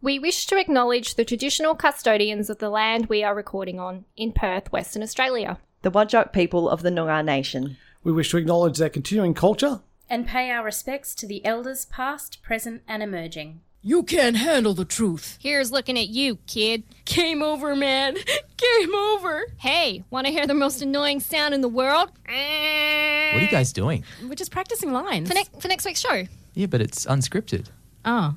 We wish to acknowledge the traditional custodians of the land we are recording on in Perth, Western Australia. The Wadjuk people of the Noongar Nation. We wish to acknowledge their continuing culture. and pay our respects to the elders past, present, and emerging. You can't handle the truth. Here's looking at you, kid. Game over, man. Game over. Hey, want to hear the most annoying sound in the world? What are you guys doing? We're just practicing lines. For, ne- for next week's show. Yeah, but it's unscripted. oh.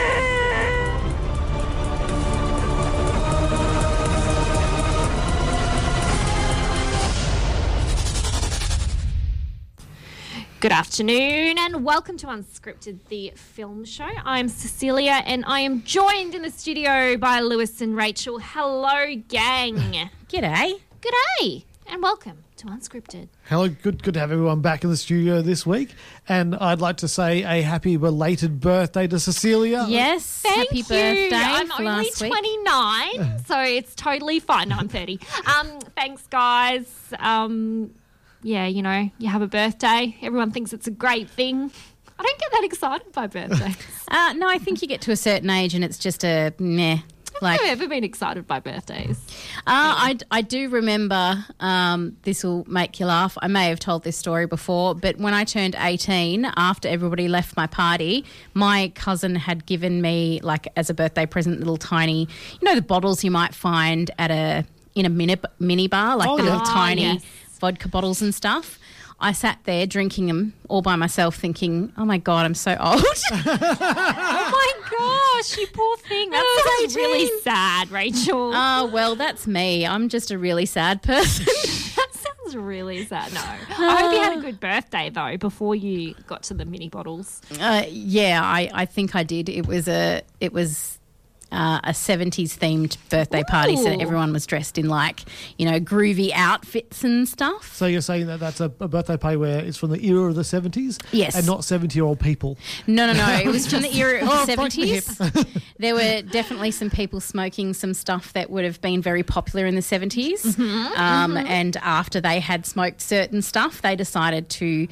Good afternoon and welcome to Unscripted, the film show. I'm Cecilia and I am joined in the studio by Lewis and Rachel. Hello, gang. G'day. G'day and welcome to Unscripted. Hello, good good to have everyone back in the studio this week. And I'd like to say a happy belated birthday to Cecilia. Yes. Thank happy you. birthday I'm for only last week. 29, so it's totally fine. No, I'm 30. Um, thanks, guys. Um, yeah, you know, you have a birthday. Everyone thinks it's a great thing. I don't get that excited by birthdays. Uh, no, I think you get to a certain age and it's just a meh. Like, I've never been excited by birthdays. Uh, I, I do remember, um, this will make you laugh. I may have told this story before, but when I turned 18, after everybody left my party, my cousin had given me, like, as a birthday present, little tiny, you know, the bottles you might find at a, in a mini, mini bar, like Oh, the little Ah, tiny yes. Vodka bottles and stuff. I sat there drinking them all by myself, thinking, "Oh my god, I'm so old." Oh my gosh, you poor thing. That sounds really sad, Rachel. Oh well, that's me. I'm just a really sad person. that sounds really sad. No. I hope you had a good birthday, though, before you got to the mini bottles. Uh, yeah, I, I think I did. It was a it was uh, a seventies themed birthday party, so everyone was dressed in like you know groovy outfits and stuff. So you're saying that that's a, a birthday party where it's from the era of the 70s? Yes. And not 70 year old people. No, no, no. It was from the era of Oh, the seventies. there were definitely some people smoking some stuff that would have been very popular in the 70s. Um, And after they had smoked certain stuff, they decided to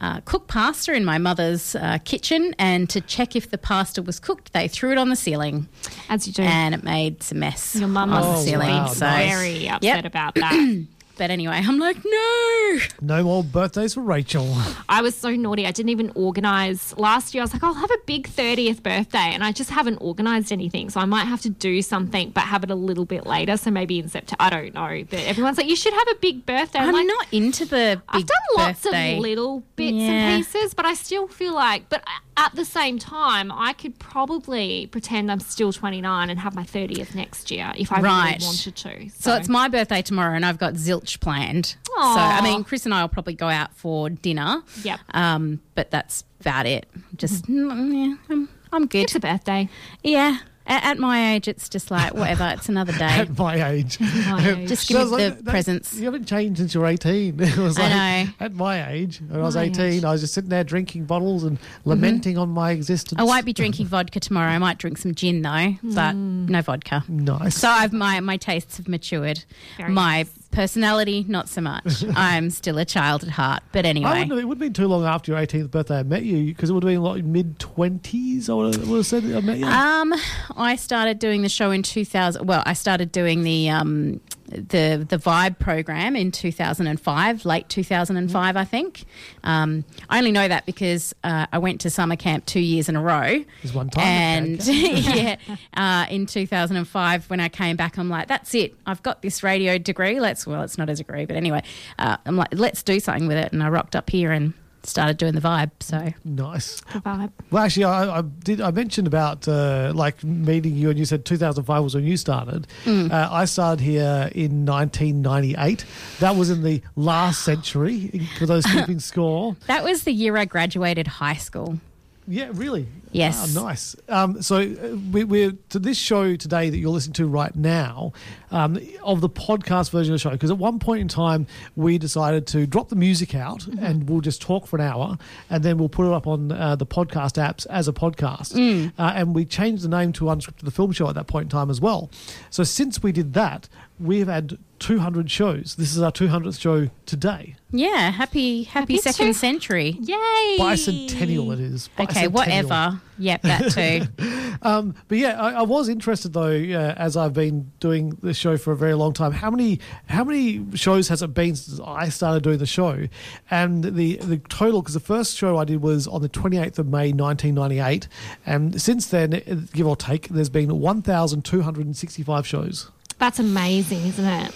uh, cook pasta in my mother's uh, kitchen. And to check if the pasta was cooked, they threw it on the ceiling. As you do. and it made some mess Your mum on the ceiling. wow, so, very upset Yep. about that. but anyway, I'm like, no. No more birthdays for Rachel. I was so naughty. I didn't even organise. Last year, I was like, I'll have a big 30th birthday, and I just haven't organised anything. So I might have to do something, but have it a little bit later. So maybe in September. I don't know. But everyone's like, you should have a big birthday. I'm like, not into the big I've done lots birthday. of little bits Yeah. and pieces, but I still feel like, but at the same time, I could probably pretend I'm still 29 and have my 30th next year if I Right. really wanted to. So it's my birthday tomorrow, and I've got zilch planned. So I mean, Chris and I will probably go out for dinner. Yep. Um, but that's about it. Just mm, yeah, I'm, I'm good. It's a birthday. yeah. At, at my age, it's just like whatever. It's another day. At my age. Just give Sounds me the like that- presents. You haven't changed since you're 18. It was I like, know. At my age, when I was 18, age. I was just sitting there drinking bottles and mm-hmm. lamenting on my existence. I won't be drinking vodka tomorrow. I might drink some gin though, but mm. no vodka. Nice. So I've my my tastes have matured. Very my nice. Personality, not so much. I'm still a child at heart. But I anyway, wouldn't it wouldn't have been too long after your 18th birthday I met you because it would have been like mid 20s. I would have, would have said I met you. um, I started doing the show in 2000. Well, I started doing the um the the Vibe program in 2005, late 2005, I think. Um, I only know that because uh, I went to summer camp two years in a row. There's one time. And yeah, uh, in 2005, when I came back, I'm like, that's it. I've got this radio degree. Let's, well, it's not a degree, but anyway, uh, I'm like, let's do something with it. And I rocked up here and started doing the vibe. So nice. The vibe. Well, actually, I, I did. I mentioned about uh, like meeting you, and you said 2005 was when you started. Mm. Uh, I started here in 1998. That was in the last century for those keeping score. that was the year I graduated high school. Yeah, really. Yes. Ah, nice. Um, so uh, we, we're to this show today that you're listening to right now, um, of the podcast version of the show. Because at one point in time, we decided to drop the music out Mm-hmm. and we'll just talk for an hour, and then we'll put it up on uh, the podcast apps as a podcast. Mm. Uh, and we changed the name to Unscripted the Film Show at that point in time as well. So since we did that, we've had 200 shows. This is our 200th show today. Yeah, happy happy, Happy second two- century. Yay! Bicentennial it is. Okay, whatever. Yep, that too. Um, but yeah, I, I was interested though, uh, as I've been doing this show for a very long time. How many how many shows has it been since I started doing the show? And the the total, because the first show I did was on the twenty eighth of May, nineteen ninety eight, and since then, uh, give or take, there's been one thousand two hundred and sixty five shows. That's amazing, isn't it?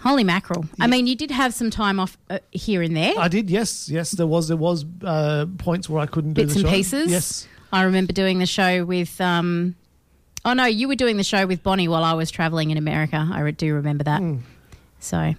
Holy mackerel! I mean, you did have some time off uh, here and there, I did, yes, yes. There was there was uh, points where I couldn't do bits the and show. pieces. Yes. I remember doing the show with. Um, oh no, you were doing the show with Bonnie while I was traveling in America. I do remember that. Hmm. So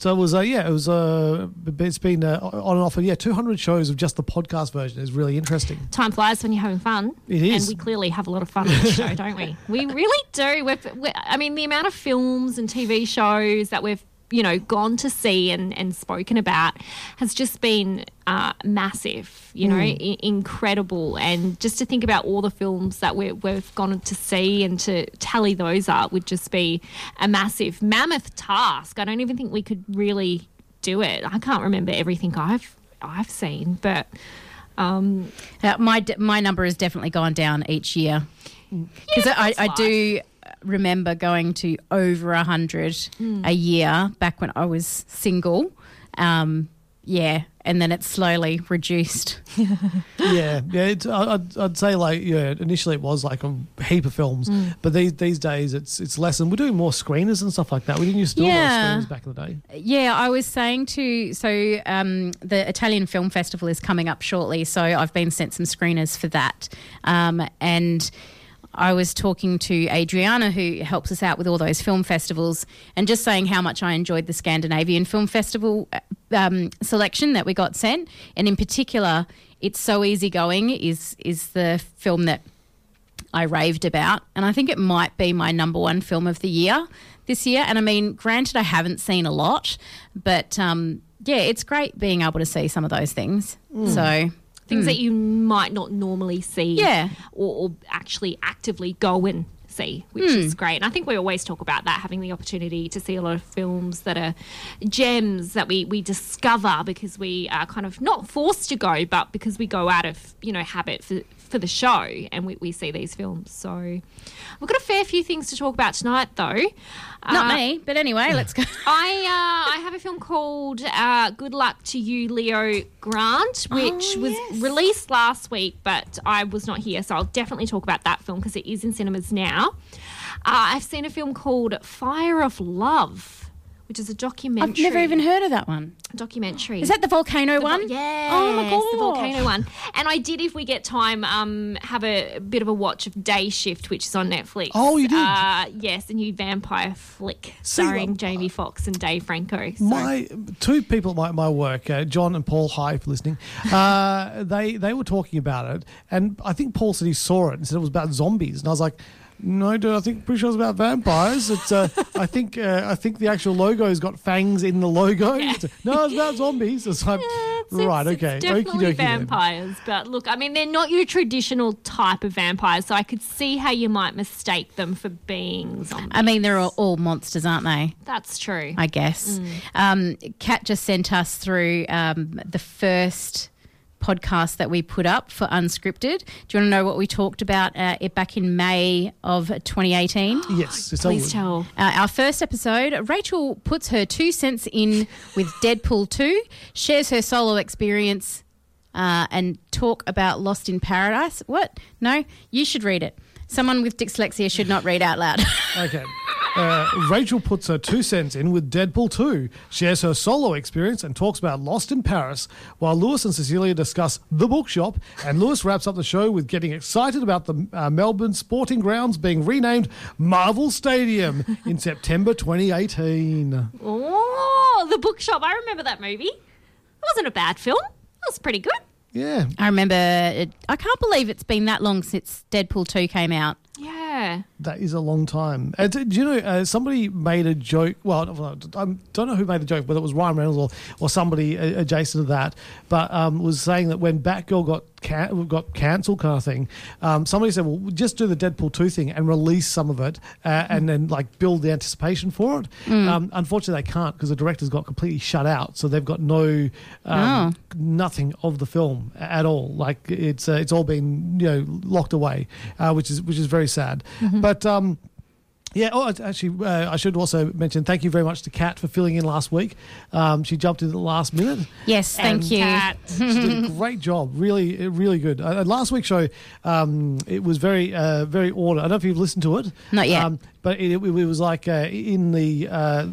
So it was, uh, yeah, it was. Uh, it's been uh, on and off. And yeah, two hundred shows of just the podcast version is really interesting. Time flies when you're having fun. It is. And we clearly have a lot of fun on the show, don't we? We really do. We're, we're, I mean, the amount of films and TV shows that we've, you know, gone to see and, and spoken about has just been uh, massive, you know, I- incredible. And just to think about all the films that we we've gone to see and to tally those up would just be a massive, mammoth task. I don't even think we could really do it. I can't remember everything I've I've seen, but um, uh, my d- my number has definitely gone down each year because I, I do remember going to over a hundred Hmm. a year back when I was single. Um, yeah, and then it slowly reduced. yeah, yeah. It's, I- I'd, I'd say like yeah. Initially, it was like a heap of films, Mm. but these these days it's it's less, and we're doing more screeners and stuff like that. We didn't used to do a lot Yeah. of screeners back in the day. Yeah, I was saying to so um, the Italian Film Festival is coming up shortly, so I've been sent some screeners for that, um, and I was talking to Adriana, who helps us out with all those film festivals, and just saying how much I enjoyed the Scandinavian Film Festival um, selection that we got sent, and in particular, it's so easygoing is is the film that I raved about, and I think it might be my number one film of the year this year. And I mean, granted, I haven't seen a lot, but um, yeah, it's great being able to see some of those things. So things that hmm. you might not normally see Yeah. or, or actually actively go and see which hmm. is great. And i think we always talk about that having the opportunity to see a lot of films that are gems that we, we discover because we are kind of not forced to go but because we go out of you know habit for, for the show and we, we see these films so we've got a fair few things to talk about tonight though not Uh, me, but anyway, let's go. I uh, I have a film called uh, Good Luck to You, Leo Grant, which was released last week, but I was not here, so I'll definitely talk about that film because it is in cinemas now. Uh, I've seen a film called Fire of Love, which is a documentary. I've never even heard of that one. documentary. Is that the volcano The vo- one? Yeah. Oh my god. the volcano one. And I did, if we get time, um, have a, bit of a watch of Day Shift, which is on Netflix. Oh, you did? Uh, yes, a new vampire flick See, starring Jamie Foxx and Dave Franco. So. My two people at my, my work, uh, John and Paul. Hi for listening. Uh, they they were talking about it, and I think Paul said he saw it and said it was about zombies, and I was like. No, dude. I think pretty sure it's about vampires. It's. Uh, I think. Uh, I think the actual logo's got fangs in the logo. It's- no, it's about zombies. It's like, It's- right. it's- okay. It's definitely Okey-dokey then. vampires, but look, I mean, they're not your traditional type of vampires, so I could see how you might mistake them for being zombies. I mean, they're all, all monsters, aren't they? That's true. I guess. Um, Kat just sent us through um, the first podcast that we put up for Unscripted. Do you want to know what we talked about uh, it back in May of 2018? Yes. Yes, I Please would. tell. Uh, our first episode, Rachel puts her two cents in with Deadpool 2, shares her solo experience, uh, and talk about Lost in Paradise. What? No, you should read it. Someone with dyslexia should not read out loud. Okay. Uh, Rachel puts her two cents in with Deadpool 2, shares her solo experience, and talks about Lost in Paris, while Lewis and Cecilia discuss The Bookshop, and Lewis wraps up the show with getting excited about the uh, Melbourne Sporting Grounds being renamed Marvel Stadium in September 2018. Oh, The Bookshop. I remember that movie. It wasn't a bad film. It was pretty good. Yeah. I remember. It, I can't believe it's been that long since Deadpool two came out. Yeah. That is a long time. Uh, do, do you know, uh, somebody made a joke. Well, I don't know who made the joke, whether it was Ryan Reynolds or, or somebody adjacent to that, but um, was saying that when Batgirl got can- got cancel kind of thing, um, somebody said, well, just do the Deadpool 2 thing and release some of it uh, and then like build the anticipation for it. Um, unfortunately, they can't because the director's got completely shut out. So they've got no, um, nothing of the film at all. Like it's, uh, it's all been, you know, locked away, uh, which is, which is very sad. But, um, yeah. Oh, actually, uh, I should also mention thank you very much to Kat for filling in last week. Um, she jumped in at the last minute. Yes, thank And you. Kat. She did a great job. Really, really good. Uh, last week's show, um, it was very, uh, very ordered. I don't know if you've listened to it. Not yet. Um, but it, it, it was like uh, in the uh,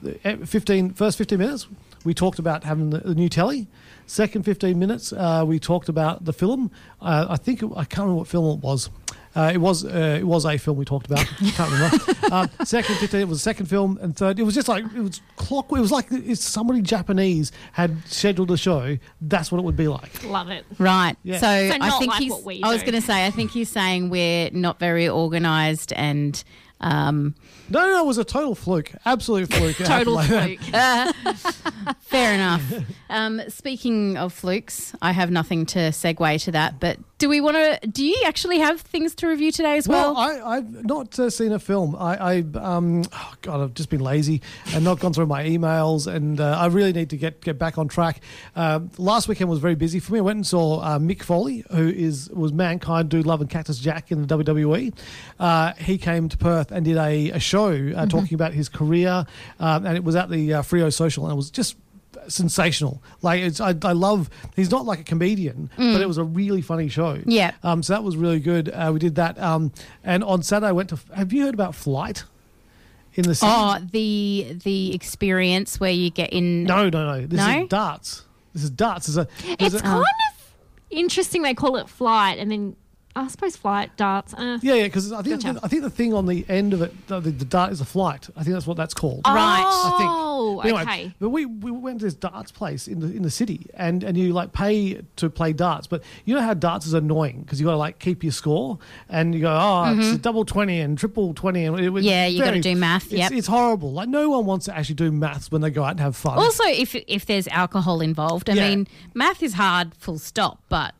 15, first 15 minutes, we talked about having the, the new telly. Second 15 minutes, uh, we talked about the film. Uh, I think, it, I can't remember what film it was. Uh, it was uh, it was a film we talked about. Can't remember. um, second fifteen, it was the second film, and third, it was just like it was clock. It was like if somebody Japanese had scheduled a show. That's what it would be like. Love it. Right. Yeah. So, So I think like he's. what we I was going to say. I think he's saying we're not very organised and. Um, No, no, no, it was a total fluke. Absolute fluke. Total like that. fluke. fair enough. Um, speaking of flukes, I have nothing to segue to that. But do we want to? Do you actually have things to review today as well? Well, I, I've not uh, seen a film. I, I um, oh God, I've just been lazy and not gone through my emails, and uh, I really need to get get back on track. Um, last weekend was very busy for me. I went and saw uh, Mick Foley, who is was Mankind, Dude Love, and Cactus Jack in the WWE. Uh, he came to Perth and did a, a show uh, talking about his career, um, and it was at the uh, Freo Social, and it was just sensational. Like it's, I, I love. He's not like a comedian, but it was a really funny show. Yeah. Um. So that was really good. Uh, we did that. Um. And on Saturday, I went to. Have you heard about Flight? In the city? oh, the the experience where you get in. no, no, no. This No? is darts. This is darts. There's a. It's a- kind of interesting. They call it flight, and then I suppose flight darts. Uh, yeah, yeah. Because I think Gotcha. I think the thing on the end of it, the, the dart is a flight. I think that's what that's called. Right. I think. Oh, But okay. But we, we went to this darts place in the in the city, and, and you like pay to play darts. But you know how darts is annoying because you got to like keep your score, and you go, oh, it's a double twenty and triple twenty, and it was Mm-hmm. Yeah, you gotta very- do math, It's, yep. it's horrible. Like no one wants to actually do maths when they go out and have fun. Also, if if there's alcohol involved, I Yeah. mean, math is hard, full stop. But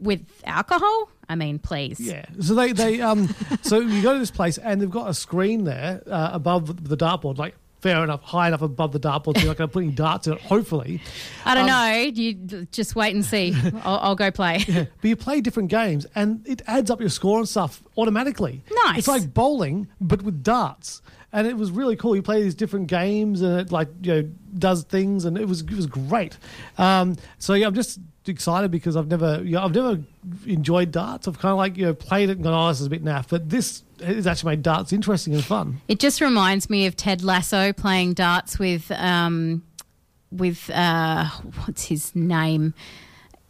with alcohol, I mean, please. Yeah. So they they um so you go to this place and they've got a screen there uh, above the dartboard, like fair enough, high enough above the dartboard, so you're not going to put any darts in it. Hopefully, I don't Um, know. You just wait and see. I'll, I'll go play. Yeah. But you play different games and it adds up your score and stuff automatically. Nice. It's like bowling but with darts. And it was really cool. You play these different games, and it like you know does things, and it was it was great. Um, so yeah, I'm just excited because I've never you know, I've never enjoyed darts. I've kind of like you know played it and gone, oh, this is a bit naff. But this has actually made darts interesting and fun. It just reminds me of Ted Lasso playing darts with um, with uh, what's his name?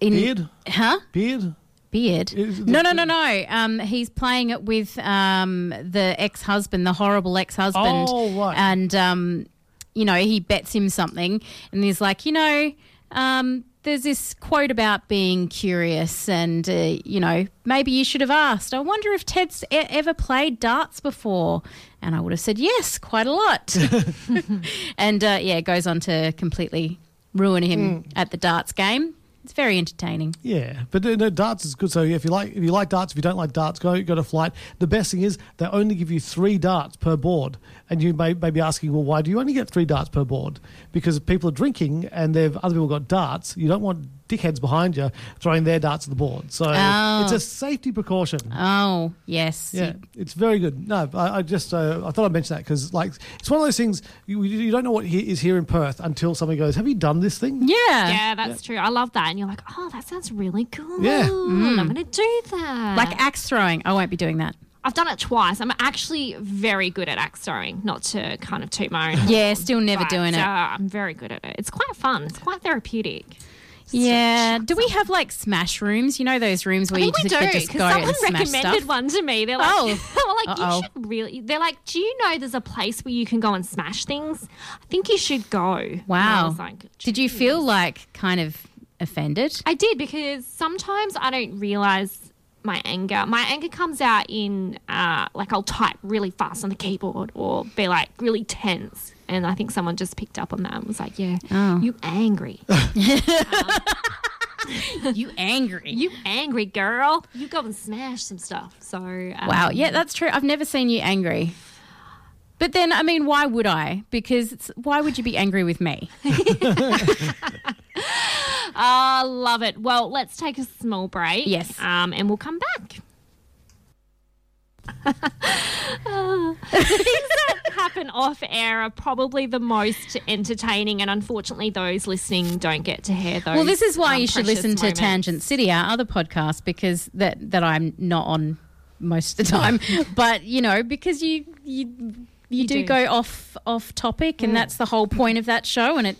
In, Beard, Huh? beard. Beard? No, no, no, no. Um, he's playing it with um, the ex-husband, the horrible ex-husband. Oh, right. And um, you know, he bets him something, and he's like, you know, um, there's this quote about being curious, and uh, you know, maybe you should have asked. I wonder if Ted's e- ever played darts before. And I would have said yes, quite a lot. and uh, yeah, it goes on to completely ruin him Hmm. at the darts game. It's very entertaining. Yeah, but no, darts is good. So if you like, if you like darts, if you don't like darts, go go to flight. The best thing is they only give you three darts per board, and you may, may be asking, well, why do you only get three darts per board? Because people are drinking and they've other people got darts. You don't want dickheads behind you throwing their darts at the board. So Oh. it's a safety precaution. Oh, yes. Yeah, it's very good. No, I, I just uh, I thought I'd mention that because like it's one of those things you, you don't know what he, is here in Perth until somebody goes, "Have you done this thing?" Yeah. Yeah, that's true. I love that. And you're like, oh, that sounds really cool. Yeah. I'm going to do that. Like axe throwing. I won't be doing that. I've done it twice. I'm actually very good at axe throwing, not to kind of toot my own. Yeah, still never but, doing it. Uh, I'm very good at it. It's quite fun. It's quite therapeutic. Yeah. Do we have like smash rooms? You know those rooms I where you think we just, do just go someone and smash recommended stuff? one to me. They're like, Oh. like, Uh-oh. you should really. They're like, do you know there's a place where you can go and smash things? I think you should go. I Wow. like, Did you feel like kind of offended. I did because sometimes I don't realize my anger. My anger comes out in uh, like I'll type really fast on the keyboard or be like really tense. And I think someone just picked up on that and was like, "Yeah, you angry, you angry. you angry girl. You go and smash some stuff." So um, Wow. Yeah, that's true. I've never seen you angry. But then, I mean, why would I? Because it's, why would you be angry with me? I love it. Well, let's take a small break. Yes. Um, and we'll come back. Uh, the things that happen off air are probably the most entertaining, and unfortunately, those listening don't get to hear those. Well, this is why um, you should listen to moments. Tangent City, our other podcast, because that that I'm not on most of the time. but you know, because you you you, do, do. go off off topic, and that's the whole point of that show, and it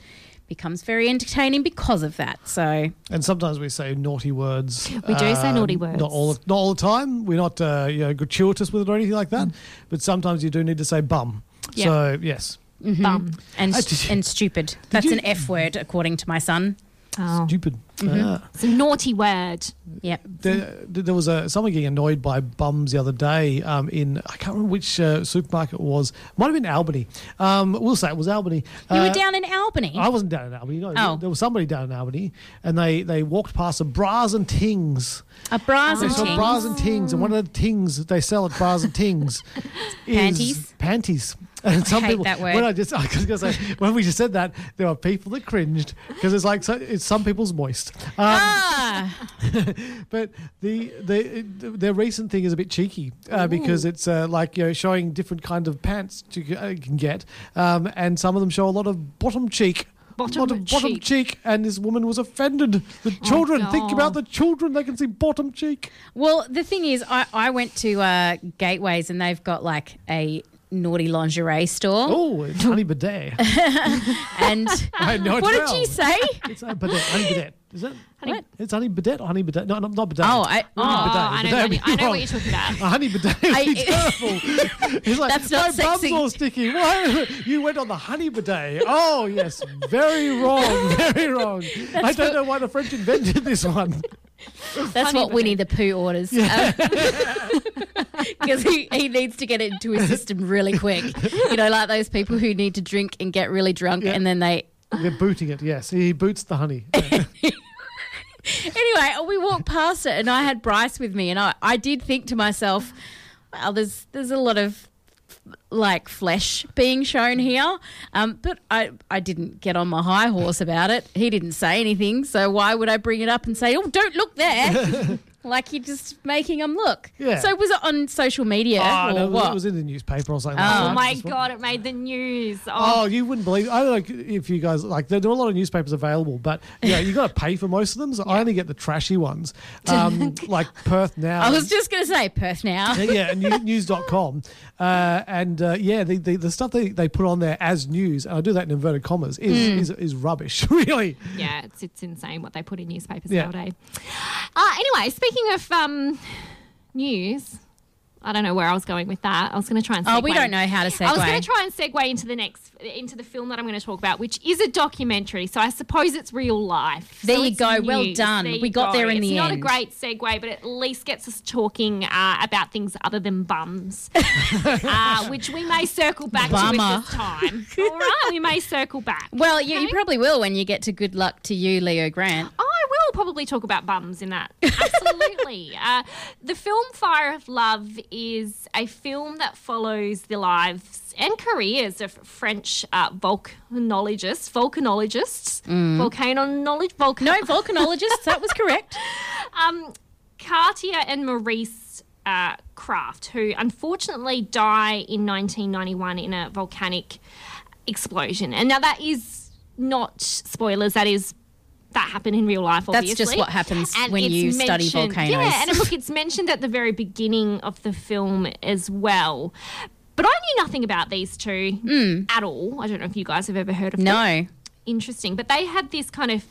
becomes very entertaining because of that. So And sometimes we say naughty words. We do say um, naughty words. Not all, not all the time. We're not uh, you know, gratuitous with it or anything like that. But sometimes you do need to say bum. Yeah. So, yes. Bum. and Uh, you- and stupid. That's you- an F word, according to my son. Oh, Stupid. Mm-hmm. It's a naughty word. Yep. There, there was a someone getting annoyed by bums the other day um, in I can't remember which uh, supermarket it was. Might have been Albany. Um, we'll say it was Albany. You Uh, were down in Albany. I wasn't down in Albany. No, Oh. there was somebody down in Albany, and they, they walked past a bras and tings. A bras They and saw tings. bras and tings, and one of the tings that they sell at bras and tings is Panties? Panties. And some hate people, that word. when I just, I was gonna say, when we just said that, there are people that cringed because it's like so, it's some people's moist. Um, Ah, but the the their recent thing is a bit cheeky uh, because it's uh, like you know showing different kind of pants you uh, can get, um, and some of them show a lot of bottom cheek. Bottom lot of bottom cheek. cheek, and this woman was offended. The children, think about the children; they can see bottom cheek. well, the thing is, I, I went to uh, Gateways and they've got like a naughty lingerie store. Oh, it's honey bidet. And I know what did you say? It's a bidet, honey bidet. Is it? What? It's honey bidet or honey bidet? No, no not bidet. Oh, I- Oh, Honey bidet. I know, Bidet what, would you- be I know wrong. what you're talking about. A honey bidet would be I- terrible. He's like, That's not my bum's all sticky. Why? You went on the honey bidet. Oh, yes. Very wrong. Very wrong. I don't know why the French invented this one. That's Honey what Winnie the Pooh orders. Because um, he, he needs to get it into his system really quick. You know, like those people who need to drink and get really drunk Yeah. and then they. They're booting it, yes. He boots the honey. Anyway, we walked past it and I had Bryce with me and I, I did think to myself, well, there's, there's a lot of like flesh being shown here. Um, but I, I didn't get on my high horse about it. He didn't say anything. So why would I bring it up and say, oh, don't look there? like you're just making them look. Yeah. So was it on social media Oh, or no, it was- what? it was in the newspaper or something Oh, like. Oh my god, it made the news. Oh, Oh, you wouldn't believe. I don't know if you guys like. There, there are a lot of newspapers available, but yeah, you got to pay for most of them. So I only get the trashy ones, um, like Perth Now. I was just going to say Perth now. yeah, yeah, and new- news.com. Uh, and uh, yeah, the, the, the stuff they, they put on there as news, and I do that in inverted commas, is, Hmm. is, is rubbish, really. yeah, it's it's insane what they put in newspapers Yeah. nowadays. Uh, anyway, speaking of um, news, I don't know where I was going with that. I was going to try and. Segue. Oh, we don't know how to segue. I was going to try and segue into the next into the film that I'm going to talk about, which is a documentary. So I suppose it's real life. There So you it's go. Well done. There We got go. there in it's the not a great segue, but at least gets us talking uh, about things other than bums, uh, which we may circle back to Bummer. at this time. All right, we may circle back. Well, you, you probably will when you get to Good Luck to You, Leo Grant. Oh, I will probably talk about bums in that. Absolutely. uh, the film Fire of Love is a film that follows the lives and careers of French uh, volcanologists, volcanologists, volcanologists, volcan- No, volcanologists. that was correct. um, Katia and Maurice uh, Kraft, who unfortunately die in 1991 in a volcanic explosion. And now that is not spoilers. That is that happen in real life. obviously. That's just what happens And when you study volcanoes. Yeah, and look, it's mentioned at the very beginning of the film as well. But I knew nothing about these two at all. I don't know if you guys have ever heard of them No. interesting. But they had this kind of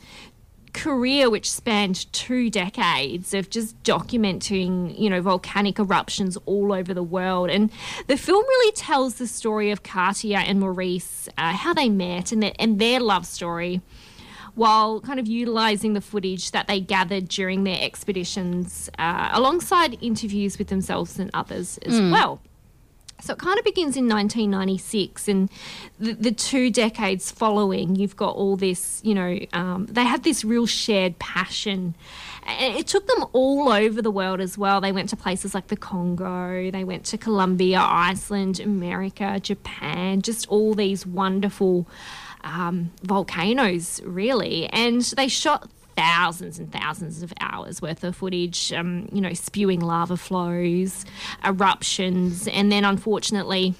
career which spanned two decades of just documenting, you know, volcanic eruptions all over the world. And the film really tells the story of Katia and Maurice, uh, how they met and their, and their love story. While kind of utilizing the footage that they gathered during their expeditions uh, alongside interviews with themselves and others as Mm. well. So it kind of begins in 1996, and the, the two decades following, you've got all this, you know, um, they had this real shared passion. And it took them all over the world as well. They went to places like the Congo, they went to Colombia, Iceland, America, Japan, just all these wonderful um, volcanoes, really. And they shot thousands and thousands of hours worth of footage, um, you know, spewing lava flows, eruptions, and then unfortunately,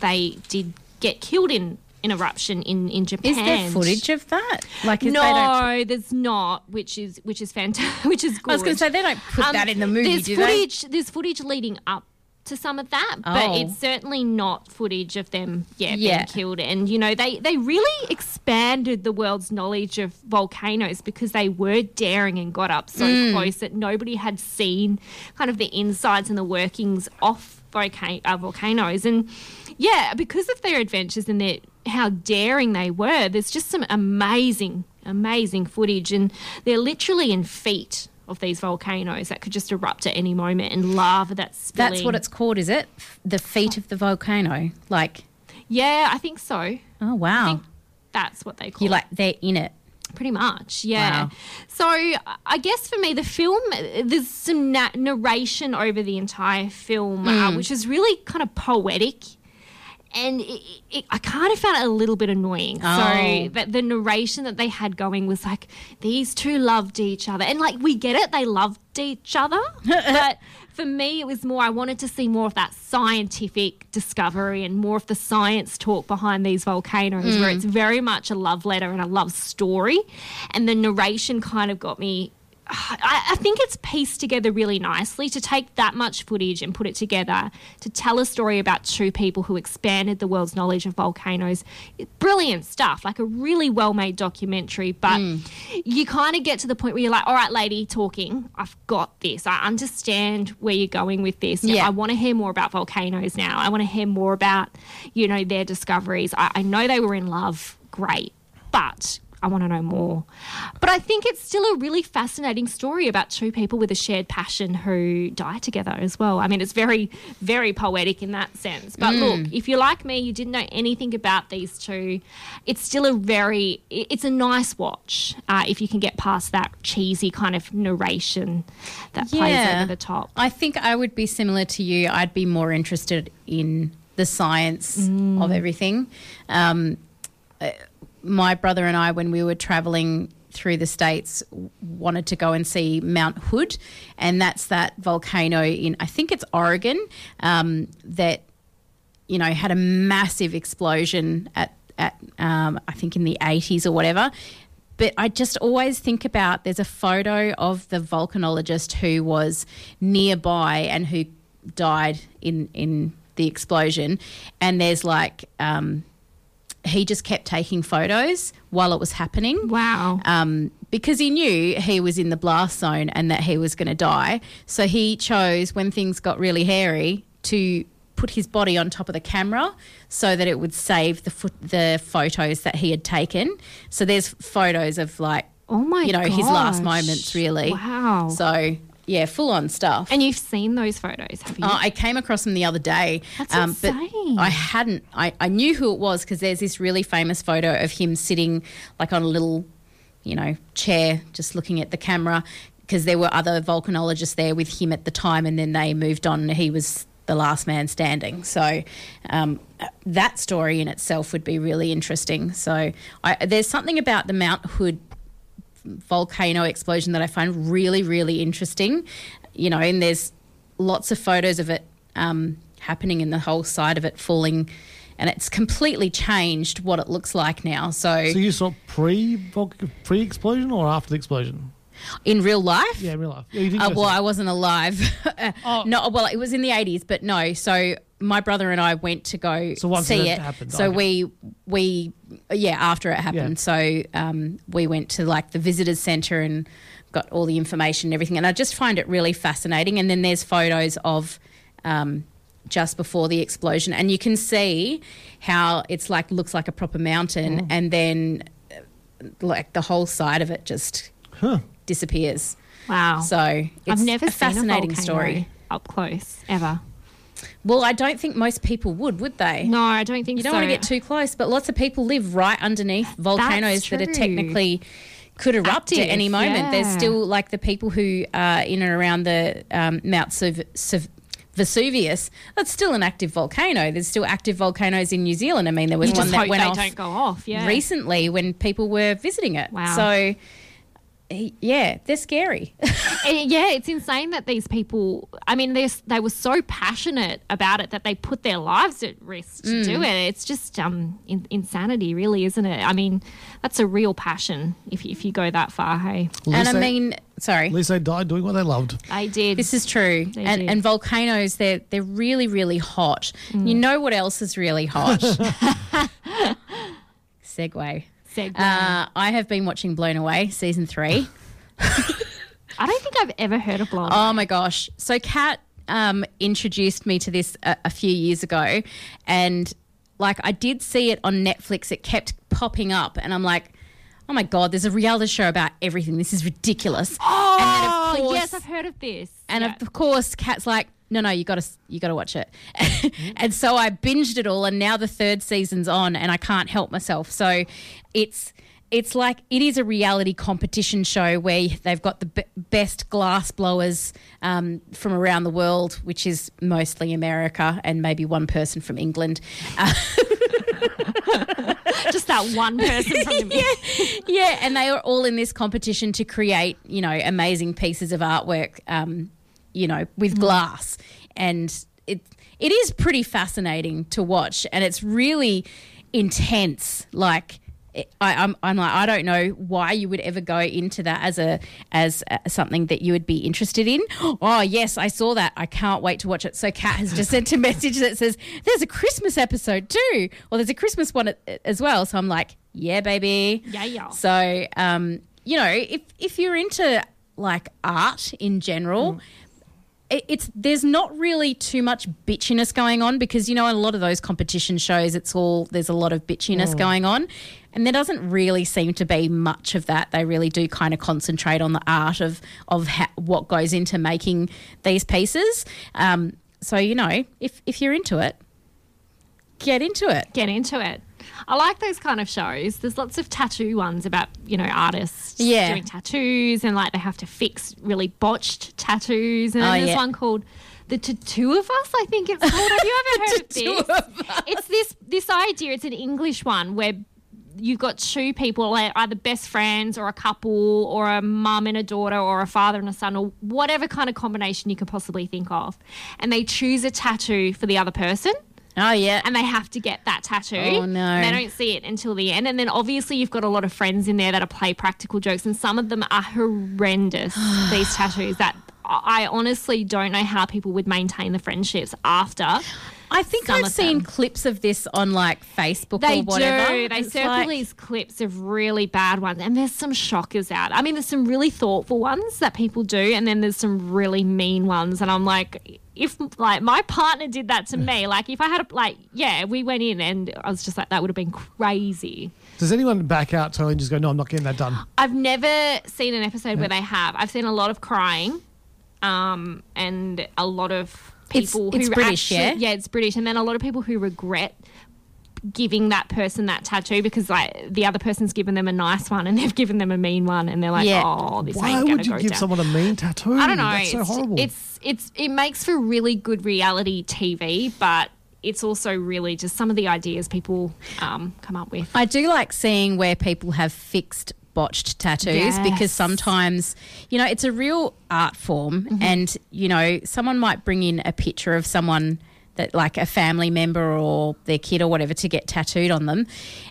they did get killed in an eruption in in Japan. Is there footage of that? Like, they no, there's not, which is which is fantastic, which is good. I was going to say they don't put that in the movie, There's footage. There's footage leading up to some of that, but Oh. it's certainly not footage of them, yeah, Yeah. being killed. And you know, they they really expanded the world's knowledge of volcanoes because they were daring and got up so Mm. close that nobody had seen kind of the insides and the workings of uh, volcanoes. And yeah, because of their adventures and their how daring they were, there's just some amazing, amazing footage, and they're literally in feet of these volcanoes that could just erupt at any moment and lava that's spilling. That's what it's called, is it? The feet of the volcano. Like, Yeah, I think so. oh wow, That's what they call you like they're in it. Pretty much, yeah. Wow. So I guess for me, the film, there's some na- narration over the entire film, uh, Mm. which is really kind of poetic. And it, it, I kind of found it a little bit annoying. Oh. So that the narration that they had going was like these two loved each other, and like we get it, they loved each other. but for me, it was more I wanted to see more of that scientific discovery and more of the science talk behind these volcanoes, where Mm. it's very much a love letter and a love story. And the narration kind of got me. I, I think it's pieced together really nicely to take that much footage and put it together to tell a story about two people who expanded the world's knowledge of volcanoes. Brilliant stuff, like a really well made documentary. But hmm. you kind of get to the point where you're like, all right, lady, talking, I've got this. I understand where you're going with this. Yeah. I want to hear more about volcanoes now. I want to hear more about, you know, their discoveries. I, I know they were in love. Great. But I want to know more. But I think it's still a really fascinating story about two people with a shared passion who die together as well. I mean, it's very, very poetic in that sense. But Mm. look, if you're like me, you didn't know anything about these two, it's still a very, it's a nice watch uh, if you can get past that cheesy kind of narration that plays over the top. I think I would be similar to you. I'd be more interested in the science Mm. of everything. Um, uh, my brother and I, when we were traveling through the states, wanted to go and see Mount Hood, and that's that volcano in I think it's Oregon um, that you know had a massive explosion at at um, I think in the eighties or whatever. But I just always think about there's a photo of the volcanologist who was nearby and who died in in the explosion, and there's like. Um, he just kept taking photos while it was happening. Wow. Um, because he knew he was in the blast zone and that he was going to die. So he chose, when things got really hairy, to put his body on top of the camera so that it would save the fo- the photos that he had taken. So there's photos of like, oh my, you know, his last moments really. Wow. So yeah, full on stuff. And you've seen those photos, have you? Oh, I came across them the other day. um, That's But insane. I hadn't. I, I knew who it was because there's this really famous photo of him sitting like on a little, you know, chair, just looking at the camera. Because there were other volcanologists there with him at the time, and then they moved on. and He was the last man standing. So um, that story in itself would be really interesting. So I, there's something about the Mount Hood volcano explosion that I find really, really interesting. You know, and there's lots of photos of it um, happening and the whole side of it falling, and it's completely changed what it looks like now. So, So you saw pre pre explosion or after the explosion? in real life, Yeah, in real life. Yeah, uh, well. I wasn't alive. oh. No, well, it was in the 80s, but no. So my brother and I went to go So once see it it. happened, so we we yeah after it happened. So um, we went to like the visitors centre and got all the information and everything. And I just find it really fascinating. And then there's photos of. Um, just before the explosion, and you can see how it's like looks like a proper mountain, Mm. and then like the whole side of it just disappears. Wow. So it's I've never a seen fascinating a volcano story. up close ever. Well, I don't think most people would, would they? No, I don't think You don't so. want to get too close, but lots of people live right underneath volcanoes that are technically could erupt at any moment. There's yeah. still like the people who are in and around the um, Mount Suv- Suv- Vesuvius. That's still an active volcano. There's still active volcanoes in New Zealand. I mean, there was You one that went they off don't go off. Yeah. recently when people were visiting it. Wow. So, yeah, they're scary. Yeah, it's insane that these people. I mean, they they were so passionate about it that they put their lives at risk to Mm. do it. It's just um in, insanity, really, isn't it? I mean, that's a real passion if if you go that far. Hey, and I mean, sorry. At least they died doing what they loved. I did. This is true. They And, did. and volcanoes, they're they're really really hot. Mm. You know what else is really hot? Segue. Segue. Uh, I have been watching Blown Away season three. I don't think I've ever heard of blonde. Oh my gosh! So Kat um, introduced me to this a, a few years ago, and like I did see it on Netflix. It kept popping up, and I'm like. Oh my god! There's a reality show about everything. This is ridiculous. oh, and then of course, yes, I've heard of this. And Yeah. of course, Kat's like, no, no, you got to, you got to watch it. and so I binged it all, and now the third season's on, and I can't help myself. So it's, it's like it is a reality competition show where they've got the be- best glass blowers um, from around the world, which is mostly America, and maybe one person from England. Uh, just that one person from the yeah, and they are all in this competition to create, you know, amazing pieces of artwork, um, you know, with glass, and it it is pretty fascinating to watch, and it's really intense. Like, I, I'm I'm like I don't know why you would ever go into that as a as a, something that you would be interested in. Oh yes, I saw that. I can't wait to watch it. So Kat has just sent a message that says there's a Christmas episode too, or there's a Christmas one uh, as well. So I'm like, yeah, baby. Yeah, yeah. So, um, you know, if if you're into like art in general, mm. it, it's there's not really too much bitchiness going on because you know in a lot of those competition shows, it's all there's a lot of bitchiness mm. going on, and there doesn't really seem to be much of that. They really do kind of concentrate on the art of of ha- what goes into making these pieces. Um, so you know, if if you're into it, get into it. get into it. I like those kind of shows. There's lots of tattoo ones about, you know, artists Yeah. doing tattoos and like they have to fix really botched tattoos. And Oh, there's yeah. one called The Tattoo of Us, I think it's called. Have you ever heard of this? It's this this idea, it's an English one where you've got two people, like either best friends or a couple or a mum and a daughter or a father and a son or whatever kind of combination you could possibly think of. And they choose a tattoo for the other person Oh yeah, and they have to get that tattoo. Oh, no. They don't see it until the end. And then obviously you've got a lot of friends in there that are play practical jokes, and some of them are horrendous. these tattoos that I honestly don't know how people would maintain the friendships after. I think Some I've seen them. clips of this on like Facebook They or whatever. do. They It's circle like- these clips of really bad ones, and there's some shockers out. I mean, there's some really thoughtful ones that people do, and then there's some really mean ones. And I'm like, if like my partner did that to me, like if I had a like, yeah, we went in, and I was just like, that would have been crazy. Does anyone back out totally and just go, no, I'm not getting that done? I've never seen an episode where they have. I've seen a lot of crying, um, and a lot of It's- people it's who British, actually, yeah? yeah, it's British, and then a lot of people who regret giving that person that tattoo because like the other person's given them a nice one and they've given them a mean one, and they're like, Yeah. oh, this Why ain't gonna would you go give down. someone a mean tattoo? I don't know. That's so horrible. it's it's it makes for really good reality TV, but it's also really just some of the ideas people um, come up with. I do like seeing where people have fixed botched tattoos Yes. because sometimes you know it's a real art form Mm-hmm. and you know someone might bring in a picture of someone that like a family member or their kid or whatever to get tattooed on them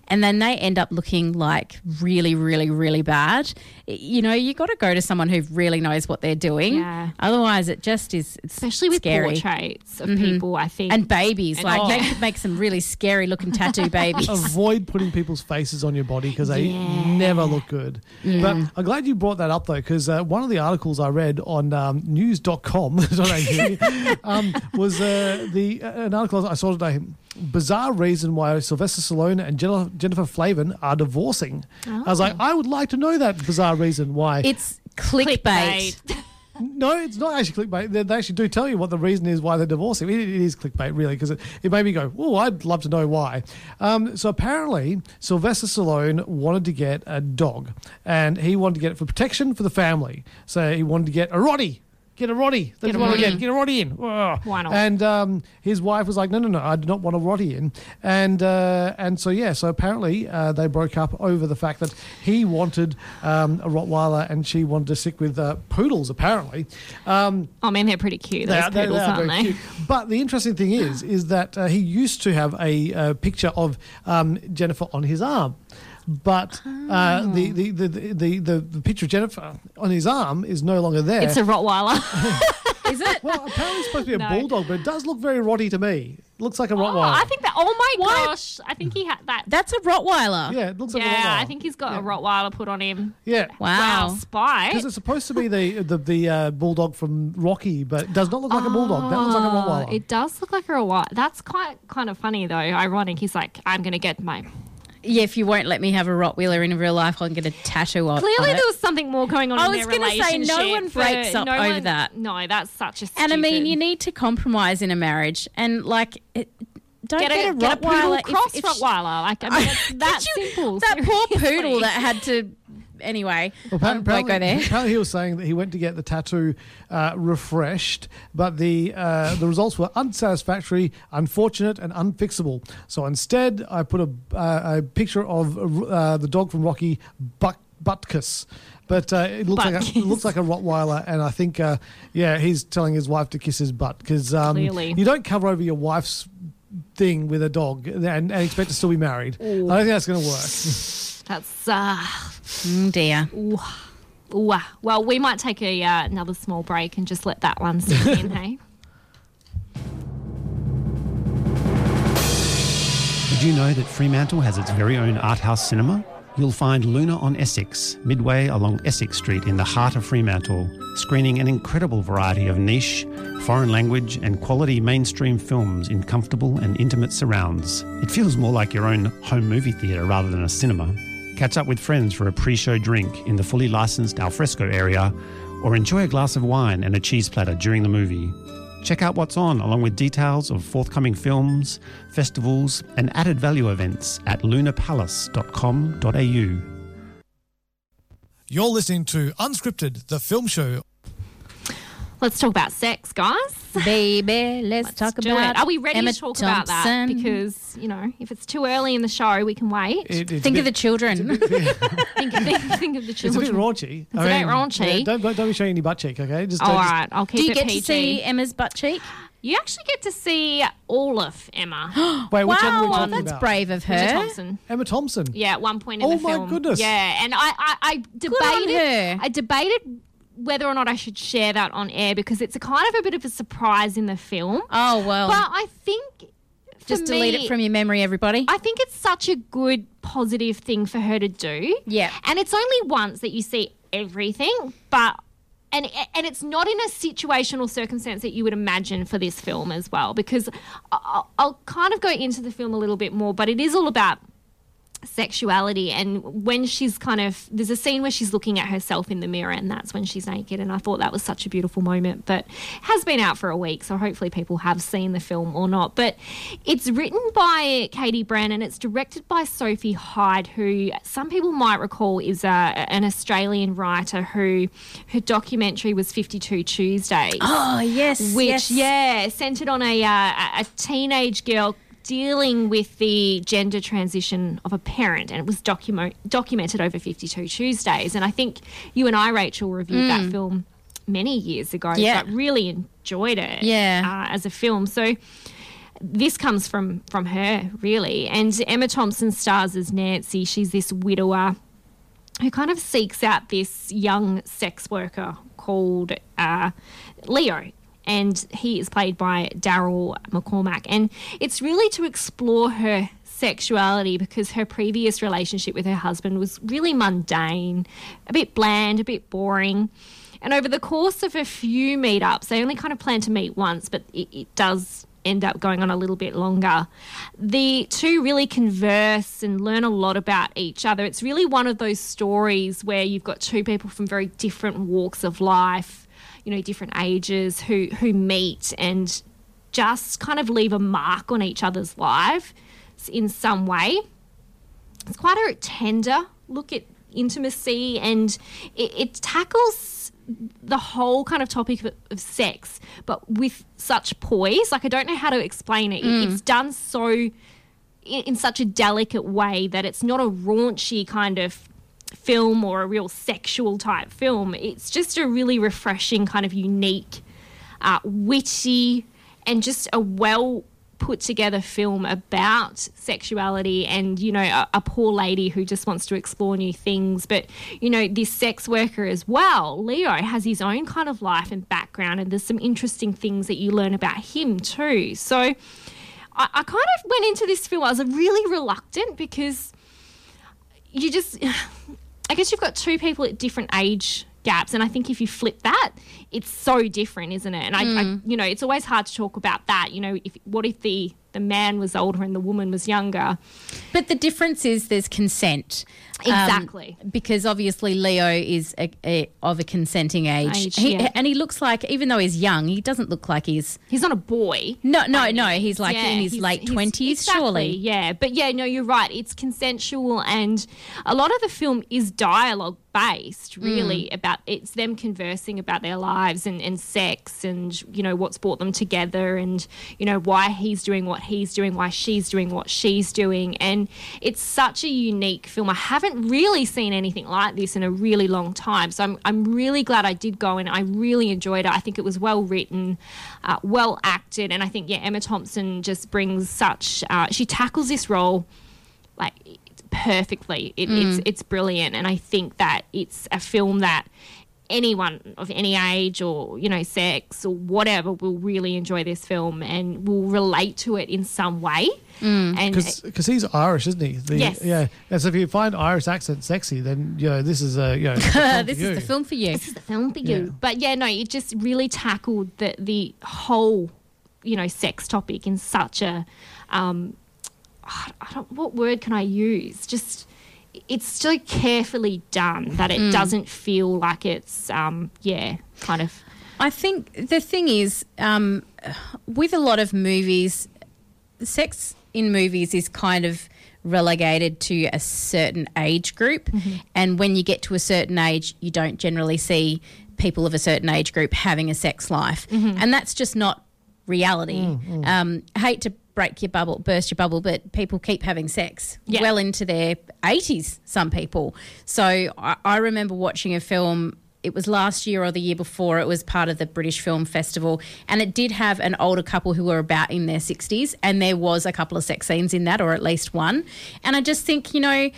and then they end up looking like really really really bad you know you got to go to someone who really knows what they're doing Yeah. otherwise it just is it's Especially with scary. portraits of people, I think. and babies And- like Oh. they could make some really scary looking tattoo babies Avoid putting people's faces on your body because they never look good. But I'm glad you brought that up though, because uh, one of the articles I read on um, news.com um, was uh, the uh, an article I saw today bizarre reason why Sylvester Stallone and Jennifer, Jennifer Flavin are divorcing. I was like, I would like to know that bizarre reason why. It's clickbait. no, it's not actually clickbait. They, they actually do tell you what the reason is why they're divorcing. It, it is clickbait, really, because it, it made me go, oh, I'd love to know why. Um, so apparently, Sylvester Stallone wanted to get a dog, and he wanted to get it for protection for the family. So he wanted to get a Roddy. Get a Roddy. That's Get a I Roddy. get. Get a Roddy in. Ugh. Why not? And um, his wife was like, no, no, no, I do not want a Roddy in. And uh, and so, yeah, so apparently uh, they broke up over the fact that he wanted um, a Rottweiler and she wanted to stick with uh, poodles, apparently. Um, Oh man, they're pretty cute. they are, they- they poodles, are aren't very they? cute. But the interesting thing is, is that uh, he used to have a uh, picture of um, Jennifer on his arm. But uh, the, the, the, the, the, the picture of Jennifer on his arm is no longer there. It's a Rottweiler. Is it? well, apparently it's supposed to be a No. bulldog, but it does look very roddy to me. It looks like a oh, Rottweiler. I think that. Oh my What? gosh! I think he had that. That's a Rottweiler. yeah, it looks like a Rottweiler. yeah, I think he's got a Rottweiler put on him. Yeah. Wow. Spy. Because it's supposed to be the the, the uh, bulldog from Rocky, but it does not look like a bulldog. That looks like a Oh, Rottweiler. It does look like a Rottweiler. That's quite kind of funny though. Ironic. He's like, I'm gonna get my. Yeah, if you won't let me have a Rottweiler in real life, I'll get a tattoo on, Clearly, on it. there was something more going on. I was their gonna say, no one breaks up no over one- that. No, that's such a. And I mean, you need to compromise in a marriage, and like, it, don't get get, a, a get a Rottweiler. if- cross if- Rottweiler. Like I mean, it's that you- simple. That poor poodle that had to. Anyway, Well, won't go there. apparently he was saying that he went to get the tattoo uh, refreshed, but the uh, the results were unsatisfactory, unfortunate, and unfixable. So instead, I put a, uh, a picture of uh, the dog from Rocky, Buck, Butkus. But uh, it looks like a, it looks like a Rottweiler, and I think, uh, yeah, he's telling his wife to kiss his butt because um, you don't cover over your wife's thing with a dog and, and expect to still be married. I don't think that's going to work. That's uh, Mm, dear. ooh, ooh, well, we might take a uh, another small break and just let that one sink in. Hey. Did you know that Fremantle has its very own art house cinema? You'll find Luna on Essex, midway along Essex Street in the heart of Fremantle, screening an incredible variety of niche, foreign language, and quality mainstream films in comfortable and intimate surrounds. It feels more like your own home movie theatre rather than a cinema. Catch up with friends for a pre show drink in the fully licensed alfresco area, or enjoy a glass of wine and a cheese platter during the movie. Check out what's on, along with details of forthcoming films, festivals, and added value events at lunapalace.com.au. You're listening to Unscripted, the film show Let's talk about sex, guys. Baby, let's, talk Do about it. Are we ready Emma to talk about that? Because you know, if it's too early in the show, we can wait. It- think a of the bit- children. think, think, think of the It's a bit raunchy. It's a bit raunchy. yeah, don't, don't don't be showing any butt cheek, okay? Just, All just- right, I'll keep Do you get PG. to see Emma's butt cheek? You actually get to see all of Emma. Wait, which one are we talking that's about? brave of her. Emma Thompson. Emma Thompson. Yeah, at one point in Oh the my goodness. Yeah, and I, I, I on debated. her. I debated whether or not I should share that on air because it's a kind of a bit of a surprise in the film. Oh well, But I think just delete me, it from your memory, everybody. I think it's such a good positive thing for her to do. Yeah. And it's only once that you see everything, but and and it's not in a situation or circumstance that you would imagine for this film as well because I'll, I'll kind of go into the film a little bit more, but it is all about sexuality and when she's kind of there's a scene where she's looking at herself in the mirror and that's when she's naked and I thought that was such a beautiful moment but has been out for a week so hopefully people have seen the film or not but it's written by Katie Brennan and it's directed by Sophie Hyde who some people might recall is a, an Australian writer who her documentary was 52 Tuesdays oh yes, which yes. yeah centered on a uh, a a teenage girl dealing with the gender transition of a parent and it was document- documented over 52 Tuesdays and I think you and I Rachel reviewed that film many years ago Mm. Yeah. but really enjoyed it Yeah. uh, as a film so this comes from from her really and Emma Thompson stars as Nancy she's this widower who kind of seeks out this young sex worker called uh, Leo. And he is played by Daryl McCormack. And it's really to explore her sexuality because her previous relationship with her husband was really mundane, a bit bland, a bit boring. And over the course of a few meetups, they only kind of plan to meet once, but it, it does end up going on a little bit longer. The two really converse and learn a lot about each other. It's really one of those stories where you've got two people from very different walks of life, you know, different ages who who meet and just kind of leave a mark on each other's life in some way. It's quite a tender look at intimacy and it, it tackles the whole kind of topic of, of sex, but with such poise. Like, I don't know how to explain it. It- It's done so in, in such a delicate way that it's not a raunchy kind of film or a real sexual type film. It's just a really refreshing, kind of unique, uh, witty, and just a well put together film about sexuality and you know a, a poor lady who just wants to explore new things but you know this sex worker as well leo has his own kind of life and background and there's some interesting things that you learn about him too so I, I kind of went into this film i was really reluctant because you just i guess you've got two people at different age gaps and i think if you flip that it's so different isn't it? And I, I mm. you know it's always hard to talk about that you know if what if the the man was older and the woman was younger But the difference is there's consent. Um, Exactly. because obviously Leo is a, a, of a consenting age. Age, He- yeah. And he looks like, even though he's young, he doesn't look like he's. he's not a boy No, no, by no. He's like means. in his late 20s, exactly, surely. Yeah, but yeah, no, you're right. It's consensual, and a lot of the film is dialogue based, really, Mm. about it's them conversing about their lives and, and sex and, you know, what's brought them together and, you know, why he's doing what he's doing, why she's doing what she's doing. And it's such a unique film. I haven't really seen anything like this in a really long time. So I'm, I'm really glad I did go and I really enjoyed it. I think it was well written, uh, well acted. And I think, yeah, Emma Thompson just brings such, uh, she tackles this role like perfectly. It, It's it's brilliant, and I think that it's a film that anyone of any age or you know sex or whatever will really enjoy this film and will relate to it in some way. And Because he's Irish, isn't he? The, Yes. Yeah. And so if you find Irish accent sexy, then you know this is a you know the film for this you. is the film for you. this is the film for you. Yeah. But yeah, no, it just really tackled the the whole, you know, sex topic in such a, um, I don't, what word can I use? Just, it's so carefully done that it doesn't feel like it's, um, yeah, kind of. I think the thing is, um, with a lot of movies, sex in movies is kind of relegated to a certain age group. And when you get to a certain age, you don't generally see people of a certain age group having a sex life. And that's just not reality. Um, hate to break your bubble, burst your bubble, but people keep having sex Yeah. well into their 80s, some people. So I, I remember watching a film. It was last year or the year before. It was part of the British Film Festival, and it did have an older couple who were about in their 60s, and there was a couple of sex scenes in that, or at least one. And I just think, you know,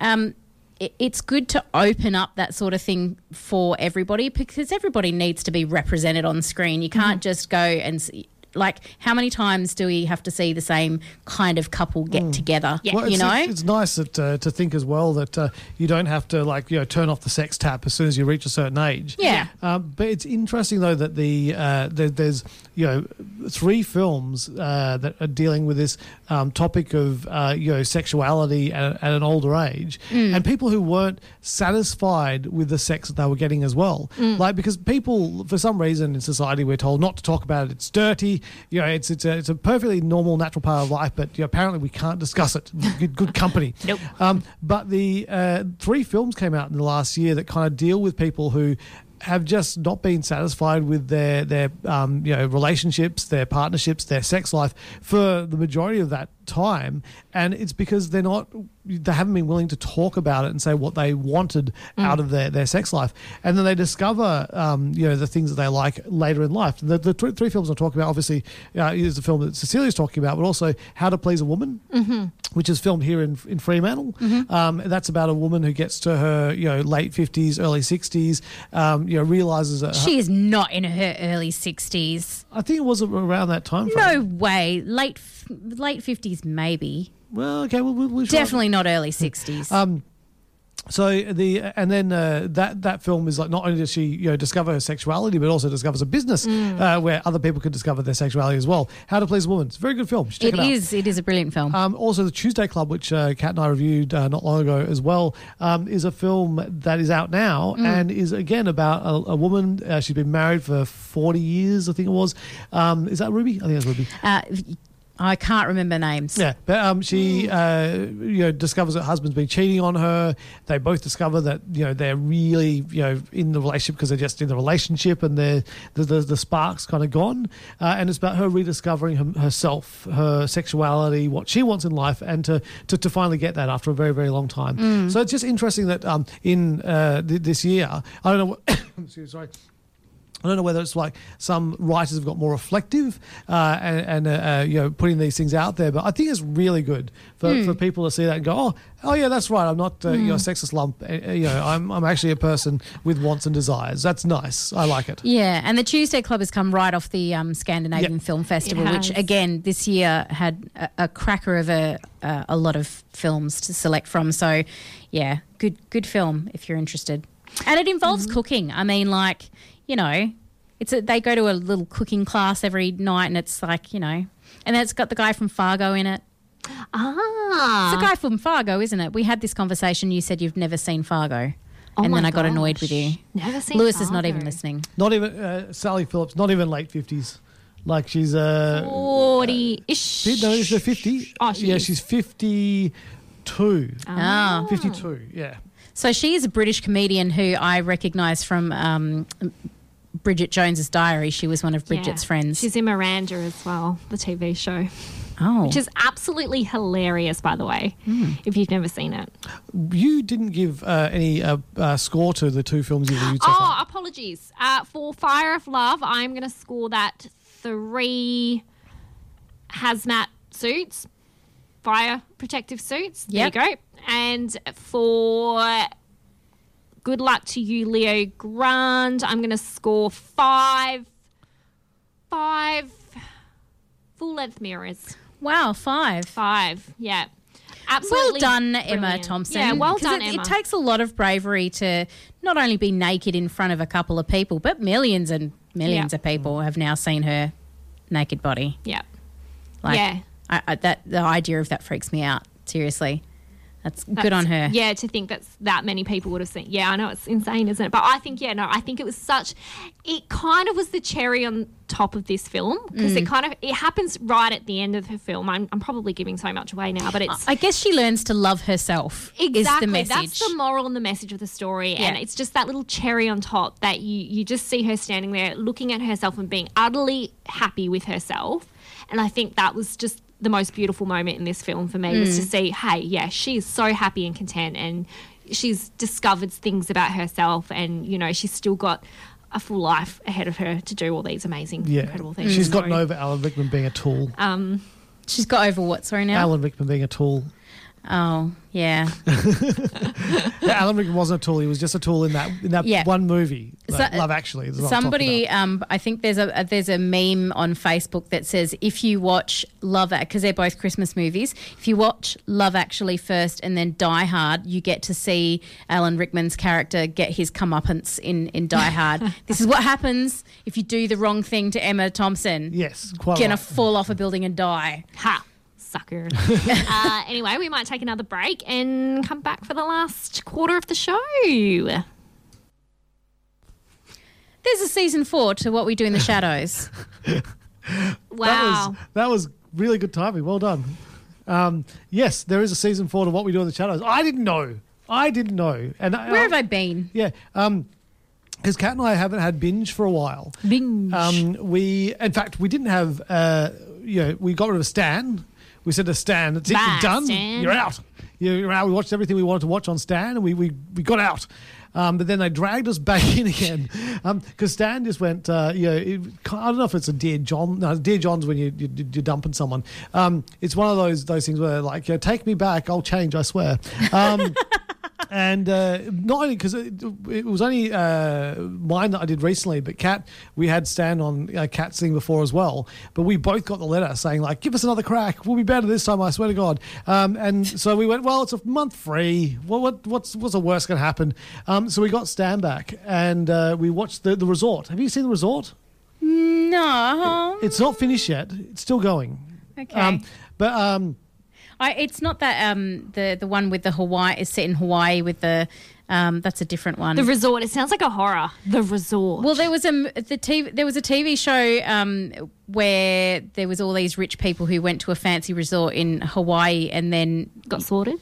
um, it- it's good to open up that sort of thing for everybody because everybody needs to be represented on screen. You can't just go and see, like how many times do we have to see the same kind of couple get together? Yeah. Well, you it's, know, it's, it's nice that, uh, to think as well that uh, you don't have to like you know turn off the sex tap as soon as you reach a certain age. Yeah. Um, but it's interesting though that the uh, there, there's you know three films uh, that are dealing with this um, topic of uh, you know sexuality at, at an older age, and people who weren't satisfied with the sex that they were getting as well. Like because people for some reason in society we're told not to talk about it. It's dirty. You know, it's it's a, it's a perfectly normal natural part of life, but you know, apparently we can't discuss it. Good, good company. Nope. Um, but the uh, three films came out in the last year that kind of deal with people who have just not been satisfied with their their um, you know relationships, their partnerships, their sex life for the majority of that time, and it's because they're not they haven't been willing to talk about it and say what they wanted out of their, their sex life, and then they discover um, you know the things that they like later in life. The, the three, three films I'm talking about obviously uh, is the film that Cecilia's talking about, but also How to Please a Woman, which is filmed here in in Fremantle. Um, that's about a woman who gets to her you know late fifties, early sixties. Um, you know realizes that her- she is not in her early 60s. I think it was around that time. No way. Late late 50s, maybe. Well, okay. Well, we'll, we'll Definitely not early 60s. Um, so the and then uh, that that film is like not only does she you know discover her sexuality but also discovers a business Mm. uh, where other people can discover their sexuality as well. How to Please a Woman. It's a very good film. You should check It it, out. is. It is a brilliant film. Um, also, the Tuesday Club, which uh, Kat and I reviewed uh, not long ago as well, um, is a film that is out now Mm. and is again about a, a woman. Uh, she's been married for forty years, I think it was. Um, is that Ruby? I think that's Ruby. I can't remember names. Yeah, but um, she uh, you know discovers her husband's been cheating on her. They both discover that you know they're really you know in the relationship because they're just in the relationship and they're, the the, the sparks kind of gone. Uh, and it's about her rediscovering her, herself, her sexuality, what she wants in life, and to, to to finally get that after a very very long time. Mm. So it's just interesting that um, in uh, th- this year, I don't know. What, excuse- sorry. I don't know whether it's like some writers have got more reflective uh, and, and uh, uh, you know putting these things out there, but I think it's really good for, Hmm. for people to see that and go, oh, oh yeah, that's right. I'm not uh, you know a Hmm. sexist lump. Uh, uh, you know, I'm I'm actually a person with wants and desires. That's nice. I like it. Yeah, and the Tuesday Club has come right off the um, Scandinavian Yep. Film Festival, which again this year had a, a cracker of a uh, a lot of films to select from. So, yeah, good good film if you're interested. And it involves Mm-hmm. cooking. I mean, like you know, it's a, they go to a little cooking class every night, and it's like you know, and then it's got the guy from Fargo in it. Ah, It's the guy from Fargo, isn't it? We had this conversation. You said you've never seen Fargo, Oh and then my I got annoyed with you. Never seen Lewis is not even listening. Not even uh, Sally Phillips. Not even late fifties. Like she's uh, Forty-ish. no, is she fifty? Oh, she yeah, is. she's fifty-two. Ah. Fifty-two. Yeah. So she is a British comedian who I recognise from um, Bridget Jones's Diary. She was one of Bridget's Yeah. friends. She's in Miranda as well, the TV show. Oh. Which is absolutely hilarious, by the way, Hmm. if you've never seen it. You didn't give uh, any uh, uh, score to the two films you reviewed so far. Oh, apologies. Uh, for Fire of Love, I'm going to score that three hazmat suits, fire protective suits. Yep. There you go. And for Good Luck to You, Leo Grande, I'm going to score five, five full length mirrors. Wow, five. Five, yeah. Absolutely. well done, Emma brilliant. Thompson. Yeah, well done, it, Emma. It takes a lot of bravery to not only be naked in front of a couple of people, but millions and millions Yeah. of people have now seen her naked body. Yeah. Like, Yeah. I, I, that the idea of that freaks me out. Seriously, that's, good on her. Yeah, to think that that many people would have seen. Yeah, I know it's insane, isn't it? But I think, yeah, no, I think it was such. It kind of was the cherry on top of this film because it Mm. kind of it happens right at the end of the film. I'm, I'm probably giving so much away now, but it's I guess she learns to love herself. exactly Is the message. that's the moral and the message of the story, and it's just that little cherry on top that you you just see her standing there looking at herself and being utterly happy with herself, and I think that was just the most beautiful moment in this film for me was to Mm. see, hey, yeah, she's so happy and content, and she's discovered things about herself, and you know she's still got a full life ahead of her to do all these amazing, Yeah, incredible things. she's So, gotten over Alan Rickman being a tool. Um, She's got over what? Sorry now. Alan Rickman being a tool. Oh yeah. Yeah, Alan Rickman wasn't a tool. He was just a tool in that in that Yeah. one movie, like So- Love Actually. is what I'm talking Somebody, um, I think there's a there's a meme on Facebook that says if you watch Love Actually, because they're both Christmas movies. If you watch Love Actually first and then Die Hard, you get to see Alan Rickman's character get his comeuppance in in Die Hard. this is what happens if you do the wrong thing to Emma Thompson. Yes, quite Gonna right. fall off a building and die. Ha. Sucker. uh, anyway, we might take another break and come back for the last quarter of the show. There's a season four to What We Do in the Shadows. That Wow. was, that was really good timing. Well done. Um, yes, there is a season four to What We Do in the Shadows. I didn't know. I didn't know. And I- Where have I been? Yeah. Um, because Kat and I haven't had binge for a while. Binge. Um, we, in fact, we didn't have. Uh, you know, we got rid of Stan. We said to Stan, "That's it, Bye, you're done. Stan." You're out. You're out." We watched everything we wanted to watch on Stan, and we we, we got out. Um, but then they dragged us back in again because Stan just went. Uh, you know, it, I don't know if it's a dear John. No, dear John's when you, you you're dumping someone. Um, it's one of those those things where like, you know, take me back. I'll change. I swear. And uh, not only because it, it was only uh, mine that I did recently, but Kat, we had Stan on uh, Kat's thing before as well. But we both got the letter saying like, "Give us another crack. We'll be better this time. I swear to God." Um, and so we went, "Well, it's a month free. Well, what what's what's the worst going to happen?" Um, so we got Stan back, and uh, we watched the the resort. Have you seen the resort? No. It's not finished yet. It's still going. Okay. Um, but um, I, it's not that um the the one with the Hawaii is set in Hawaii with the um that's a different one. The resort. It sounds like a horror. The resort. well, there was a the TV there was a TV show um where there was all these rich people who went to a fancy resort in Hawaii and then got slaughtered.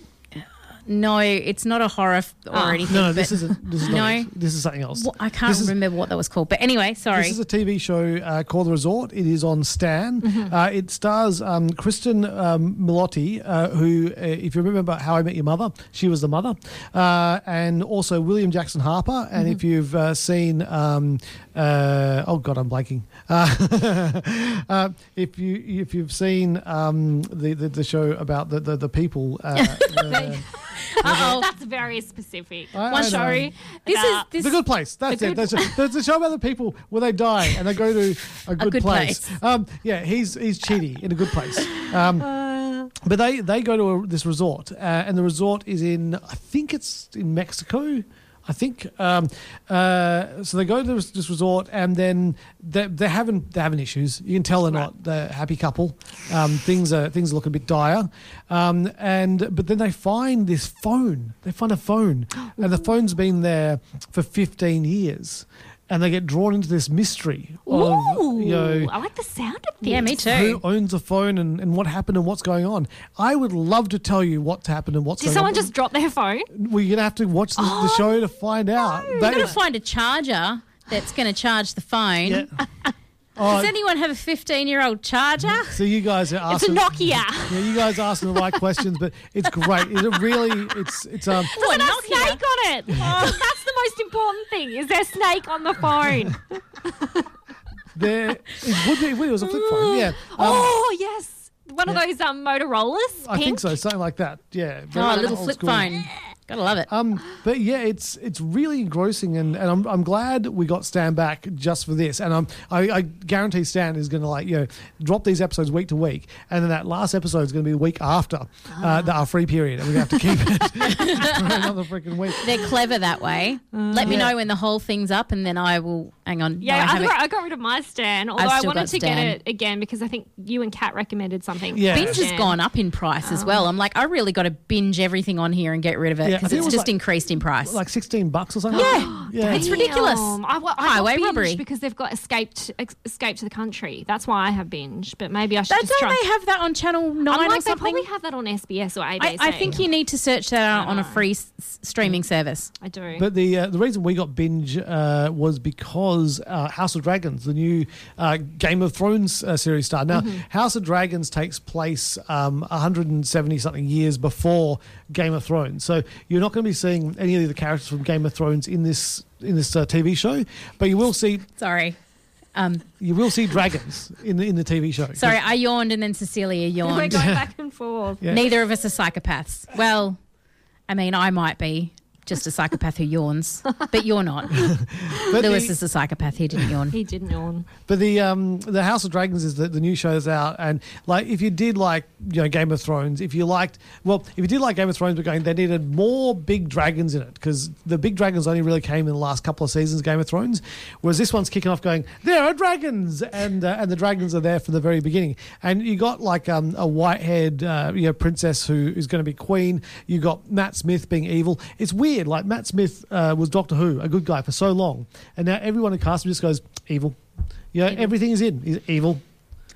No, it's not a horror f- or Oh. anything. no, no, but- this isn't. This is no. not. it. This is something else. Well, I can't This is- remember what that was called. But anyway, sorry. This is a TV show uh, called The Resort. It is on Stan. Mm-hmm. Uh, it stars um, Cristin um, Milioti, uh, who, uh, if you remember How I Met Your Mother, she was the mother, uh, and also William Jackson Harper. And Mm-hmm. if you've uh, seen, um, uh, oh god, I'm blanking. Uh, uh, if you if you've seen um, the, the the show about the the, the people. Uh, uh, Uh-oh. That's very specific. I- I One know. story. This is about- this the good place. That's it. That's it. There's a show about the people where they die and they go to a good, good place. place. Um, yeah, he's he's Chidi in a good place. Um, but they they go to a, this resort, uh, and the resort is in I think it's in Mexico. I think um, uh, so. They go to this, this resort, and then they're, they're having they're having issues. You can tell they're not the happy couple. Um, things are things look a bit dire, um, and but then they find this phone. They find a phone, and the phone's been there for fifteen years, and they get drawn into this mystery of Ooh, you know I like the sound of this. Yeah, me too. who owns the phone and, and what happened and what's going on. I would love to tell you what's happened and what's going on. Did going someone on. just drop their phone? We're gonna have to watch the, the oh, show to find out. You've That got to is- find a charger that's going to charge the phone. Yeah. Does Oh, anyone have a 15 year old charger? so you guys are It's a asking. Nokia. Yeah, you guys are asking the right questions, but it's great. It really, it's it's um. Does it have snake on it? Oh, That's the most important thing. Is there snake on the phone? There, it would be. It was a flip phone. Yeah. Um, oh yes, one of those um Motorola's. I think so. Something like that. Yeah. Oh, a little flip school. phone. Gotta love it. Um, but yeah, it's it's really engrossing, and, and I'm, I'm glad we got Stan back just for this. And I'm, I, I guarantee Stan is going to like you know drop these episodes week to week, and then that last episode is going to be the week after uh, the, our free period, and to have to keep it for another freaking week. They're clever that way. Let me Yeah. know when the whole thing's up, and then I will. Hang on. Yeah, No, I I, got, I got rid of my Stan, although I wanted got to get it again because I think you and Kat recommended something. Yeah. Binge has gone up in price as well. I'm like, I really got to binge everything on here and get rid of it because think it it's was just like- increased in price. Like sixteen bucks or something. Yeah. yeah. It's ridiculous. I, wa- I Highway got robbery. because they've got escaped ex- escape to the country. That's why I have binge. But maybe I should Don't just try. they have that on Channel 9 I'm or like, they probably have that on SBS or ABC. I, I think you need to search that out on a free s- s- streaming service. I do. But the uh, the reason we got binge uh, was because uh, House of Dragons, the new uh, Game of Thrones uh, series, started. Now, Mm-hmm. House of Dragons takes place um, 170 something years before Game of Thrones, so you're not going to be seeing any of the characters from Game of Thrones in this in this uh, TV show, but you will see Sorry. Um, you will see dragons in the in the TV show. sorry, I yawned and then Cecilia yawned. We're yawned. going back and forth. Yeah. Neither of us are psychopaths. Well, I mean, I might be just a psychopath who yawns, but you're not. But Lewis the- is a psychopath. He didn't yawn. He didn't yawn. But the um the House of Dragons is the, the new show's out, and like if you did like you know Game of Thrones, if you liked well, if you did like Game of Thrones, but going they needed more big dragons in it because the big dragons only really came in the last couple of seasons of Game of Thrones, whereas this one's kicking off going there are dragons, and uh, and the dragons are there from the very beginning, and you got like um a white haired uh, you know princess who is going to be queen. You got Matt Smith being evil. It's weird. Like Matt Smith uh, was Doctor Who, a good guy for so long, and now everyone in cast just goes evil. You know, everything is in. He's evil.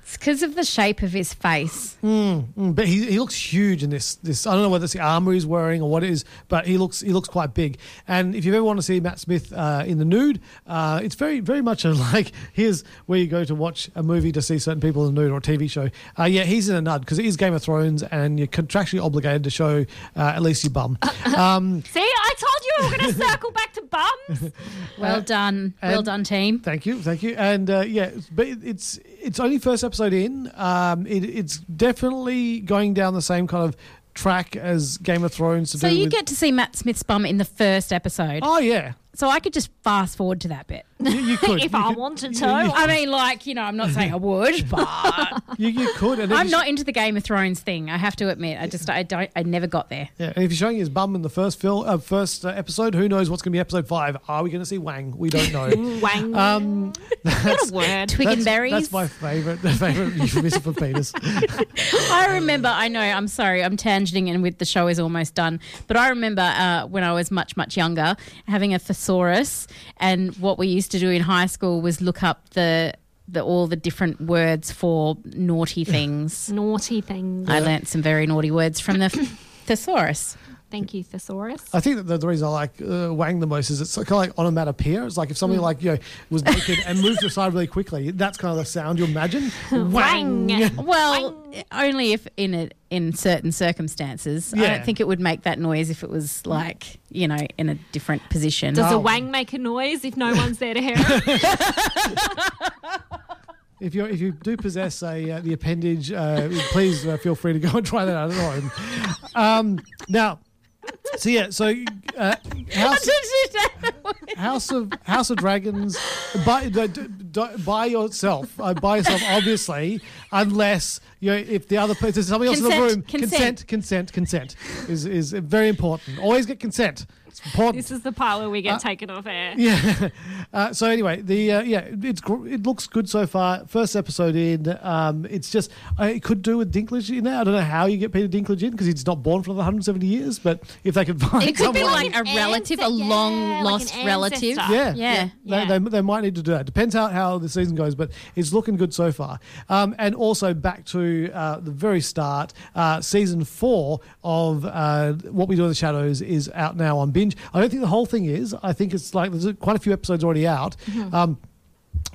It's because of the shape of his face. Mm, but he, he looks huge in this. This I don't know whether it's the armor he's wearing or what it is, but he looks he looks quite big. And if you ever want to see Matt Smith uh, in the nude, uh, it's very very much a, like here's where you go to watch a movie to see certain people in the nude or a TV show. Uh, yeah, he's in a nud because it is Game of Thrones, and you're contractually obligated to show uh, at least your bum. Um, See, I told you we were going to circle back to bums. Well done. well done, team. Thank you, thank you. And uh, yeah, but it's it's only first episode in. Um, it, it's definitely going down the same kind of track as Game of Thrones. To So you with, get to see Matt Smith's bum in the first episode. Oh yeah, So I could just fast forward to that bit. you, you could. if you I could- wanted to. you- I mean, like, you know, I'm not saying I would, but You, you could. And I'm you- not into the Game of Thrones thing. I have to admit. I just, I don't, I never got there. Yeah, and if you're showing his bum in the first film, uh, first uh, episode, who knows what's going to be episode five? Are we going to see Wang? We don't know. Wang. um, Get a word. Twig and that's, berries. That's my favorite The favorite euphemism for penis. I remember, I know, I'm sorry, I'm tangenting and with the show is almost done. But I remember uh, when I was much, much younger having a thesaurus. And what we used to do in high school was look up the, the all the different words for naughty things. Naughty things. I learnt some very naughty words from the thesaurus. Thank you, thesaurus. I think that the, the reason I like uh, Wang the most is it's kind of like onomatopoeia. It's like if somebody like you know was naked and moved aside really quickly, that's kind of the sound you imagine. Wang. Well, only if in a, in certain circumstances. I Yeah. don't think it would make that noise if it was like you know in a different position. Does Oh. a wang make a noise if no one's there to hear it? If you if you do possess a uh, the appendage, uh, please uh, feel free to go and try that out at home. Um, now, so yeah, so uh, House, House of House of Dragons by by yourself, uh, by yourself, obviously, unless you know if the other person, somebody else in the room, consent. consent, consent, consent is is very important. Always get consent. It's this is the part where we get taken off air. Yeah. Uh, so anyway, the uh, yeah, it's it looks good so far. First episode in, um, it's just uh, it could do with Dinklage in there. I don't know how you get Peter Dinklage in because he's not born for another 170 years. But if they could find It could be like a relative, a long yeah, lost an relative. ancestor. yeah, Yeah. Yeah. They, they, they might need to do that. Depends how, how the season goes, but it's looking good so far. Um, and also back to uh, the very start, uh, season four of uh, What We Do in the Shadows is out now on binge. I don't think the whole thing is. I think it's like there's quite a few episodes already out. Um,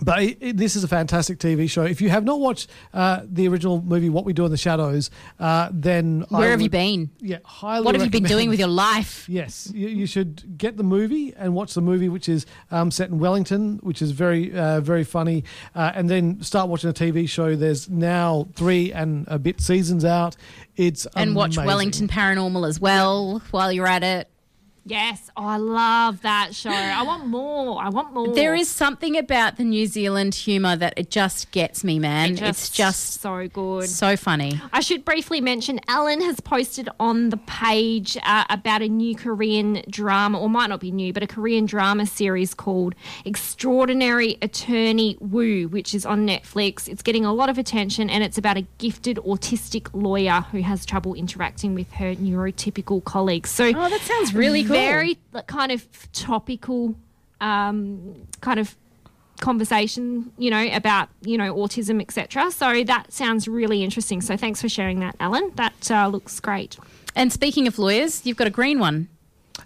but it, it- this is a fantastic TV show. If you have not watched uh, the original movie What We Do in the Shadows, uh, then I Where have you been? Yeah, highly. What have you been doing with your life? Yes, you, you should get the movie and watch the movie, which is um, set in Wellington, which is very, uh, very funny, uh, and then start watching a TV show. There's now three and a bit seasons out. It's And watch. Wellington Paranormal as well while you're at it. Yes. Oh, I love that show. I want more. I want more. There is something about the New Zealand humour that it just gets me, man. It it's just so good. so funny. I should briefly mention Alan has posted on the page uh, about a new Korean drama, or might not be new, but a Korean drama series called Extraordinary Attorney Woo, which is on Netflix. It's getting a lot of attention and it's about a gifted autistic lawyer who has trouble interacting with her neurotypical colleagues. So, Oh, that sounds really cool. Very kind of topical, um, kind of conversation, you know, about you know autism, etc. So that sounds really interesting. So thanks for sharing that, Alan. That uh, looks great. And speaking of lawyers, you've got a green one.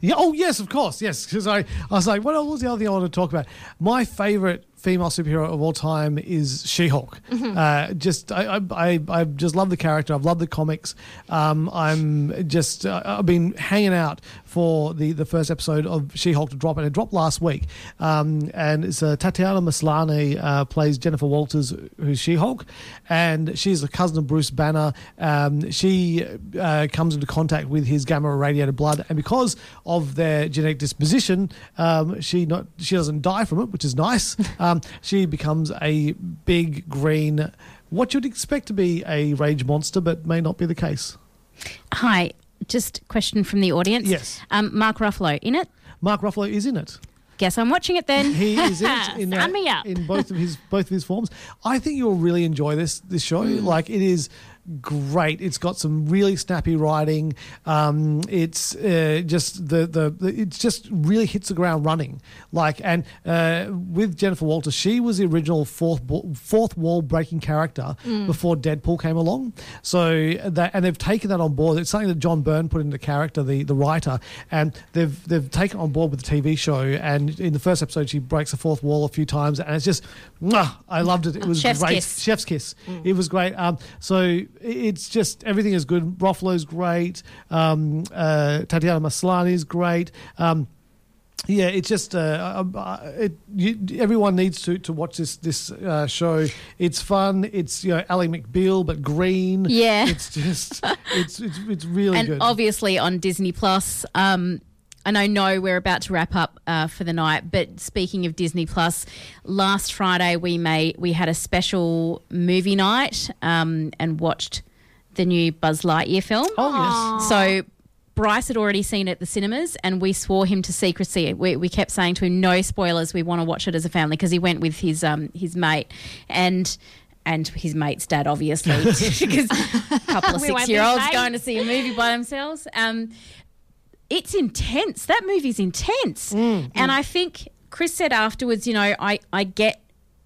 Yeah. Oh, yes, of course. Yes, because I, I was like, what was the other thing I wanted to talk about? My favorite female superhero of all time is She-Hulk. Uh, just, I, I, I, I just love the character. I've loved the comics. Um, I'm just, uh, I've been hanging out for the, the first episode of She-Hulk to drop, and it dropped last week. Um, and it's uh, Tatiana Maslany uh, plays Jennifer Walters, who's She-Hulk, and she's a cousin of Bruce Banner. Um, she uh, comes into contact with his gamma irradiated blood, and because of their genetic disposition, um, she not she doesn't die from it, which is nice. Um, she becomes a big green, what you'd expect to be a rage monster, but may not be the case. Hi, just question from the audience. Yes. Um, Mark Ruffalo in it. Mark Ruffalo is in it. Guess I'm watching it then. He is in it in, Sign me up. in both of his both of his forms. I think you'll really enjoy this this show. Like it is great. It's got some really snappy writing. Um, it's uh, just the, the the it just really hits the ground running. Like and uh, with Jennifer Walters, she was the original fourth fourth wall breaking character before Deadpool came along. So that and they've taken that on board. It's something that John Byrne put into character, the the writer, and they've they've taken it on board with the TV show. And in the first episode, she breaks the fourth wall a few times, and it's just, mwah, I loved it. It was Chef's great. kiss. Chef's kiss. It was great. Um, so it's just everything is good. Ruffalo's great. Um, uh, Tatiana Maslany is great. Um, Yeah, it's just uh, uh, uh, it, you, everyone needs to, to watch this this uh, show. It's fun. It's you know Ally McBeal but green. Yeah. it's just it's it's, it's really and good. obviously on Disney Plus. Um, and I know we're about to wrap up uh, for the night, but speaking of Disney Plus, last Friday we made we had a special movie night um, and watched the new Buzz Lightyear film. Oh yes. So Bryce had already seen it at the cinemas, and we swore him to secrecy. We, we kept saying to him, "No spoilers. We want to watch it as a family," because he went with his um, his mate and. And his mate's dad, obviously, because a couple of We six year olds going to see a movie by themselves. Um, it's intense. That movie's intense. And I think Chris said afterwards, you know, I, I get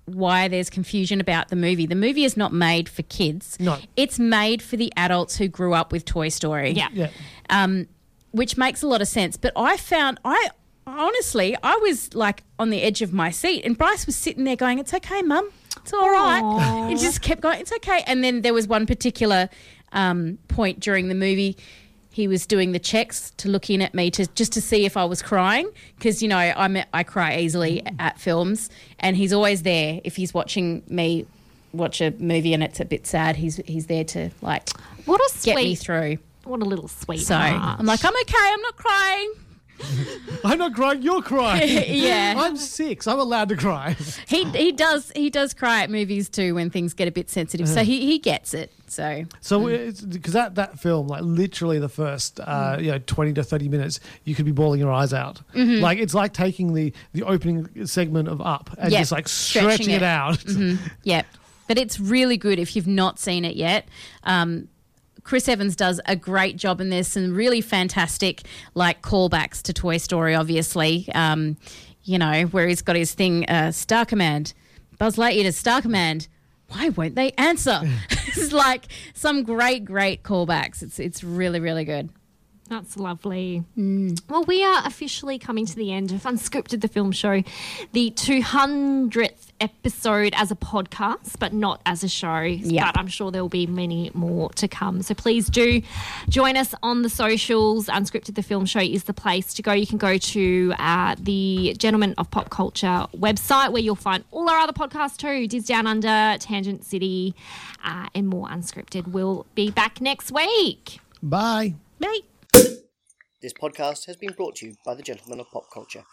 why there's confusion about the movie. The movie is not made for kids. No. It's made for the adults who grew up with Toy Story. Yeah. Yeah. Um, which makes a lot of sense. But I found I honestly I was like on the edge of my seat and Bryce was sitting there going, It's okay, Mum. It's all right. It just kept going, It's okay. And then there was one particular um, point during the movie he was doing the checks to look in at me to just to see if I was crying because you know I'm I cry easily mm. at films and he's always there if he's watching me watch a movie and it's a bit sad he's he's there to like What a get me sweet, through what a little sweet. so I'm like I'm okay I'm not crying I'm not crying. You're crying. Yeah. I'm six. I'm allowed to cry. he he does he does cry at movies too when things get a bit sensitive so uh. he he gets it so So because that that film, like literally the first uh, you know twenty to thirty minutes, you could be bawling your eyes out. Mm-hmm. Like it's like taking the the opening segment of Up and Yep, just like stretching stretching, it. it, out. Yeah, but it's really good if you've not seen it yet. Um, Chris Evans does a great job in this, and really fantastic like callbacks to Toy Story. Obviously, um, you know where he's got his thing, uh, Star Command, Buzz Lightyear to Star Command. Why won't they answer? it's like some great, great callbacks. It's it's really, really good. That's lovely. Well, we are officially coming to the end of Unscripted, the film show, the 200th episode as a podcast, but not as a show. Yeah. But I'm sure there will be many more to come. So please do join us on the socials. Unscripted, the film show is the place to go. You can go to uh, the Gentlemen of Pop Culture website where you'll find all our other podcasts too Diz Down Under, Tangent City, uh, and more Unscripted. We'll be back next week. Bye. Bye. This podcast has been brought to you by the Gentlemen of Pop Culture.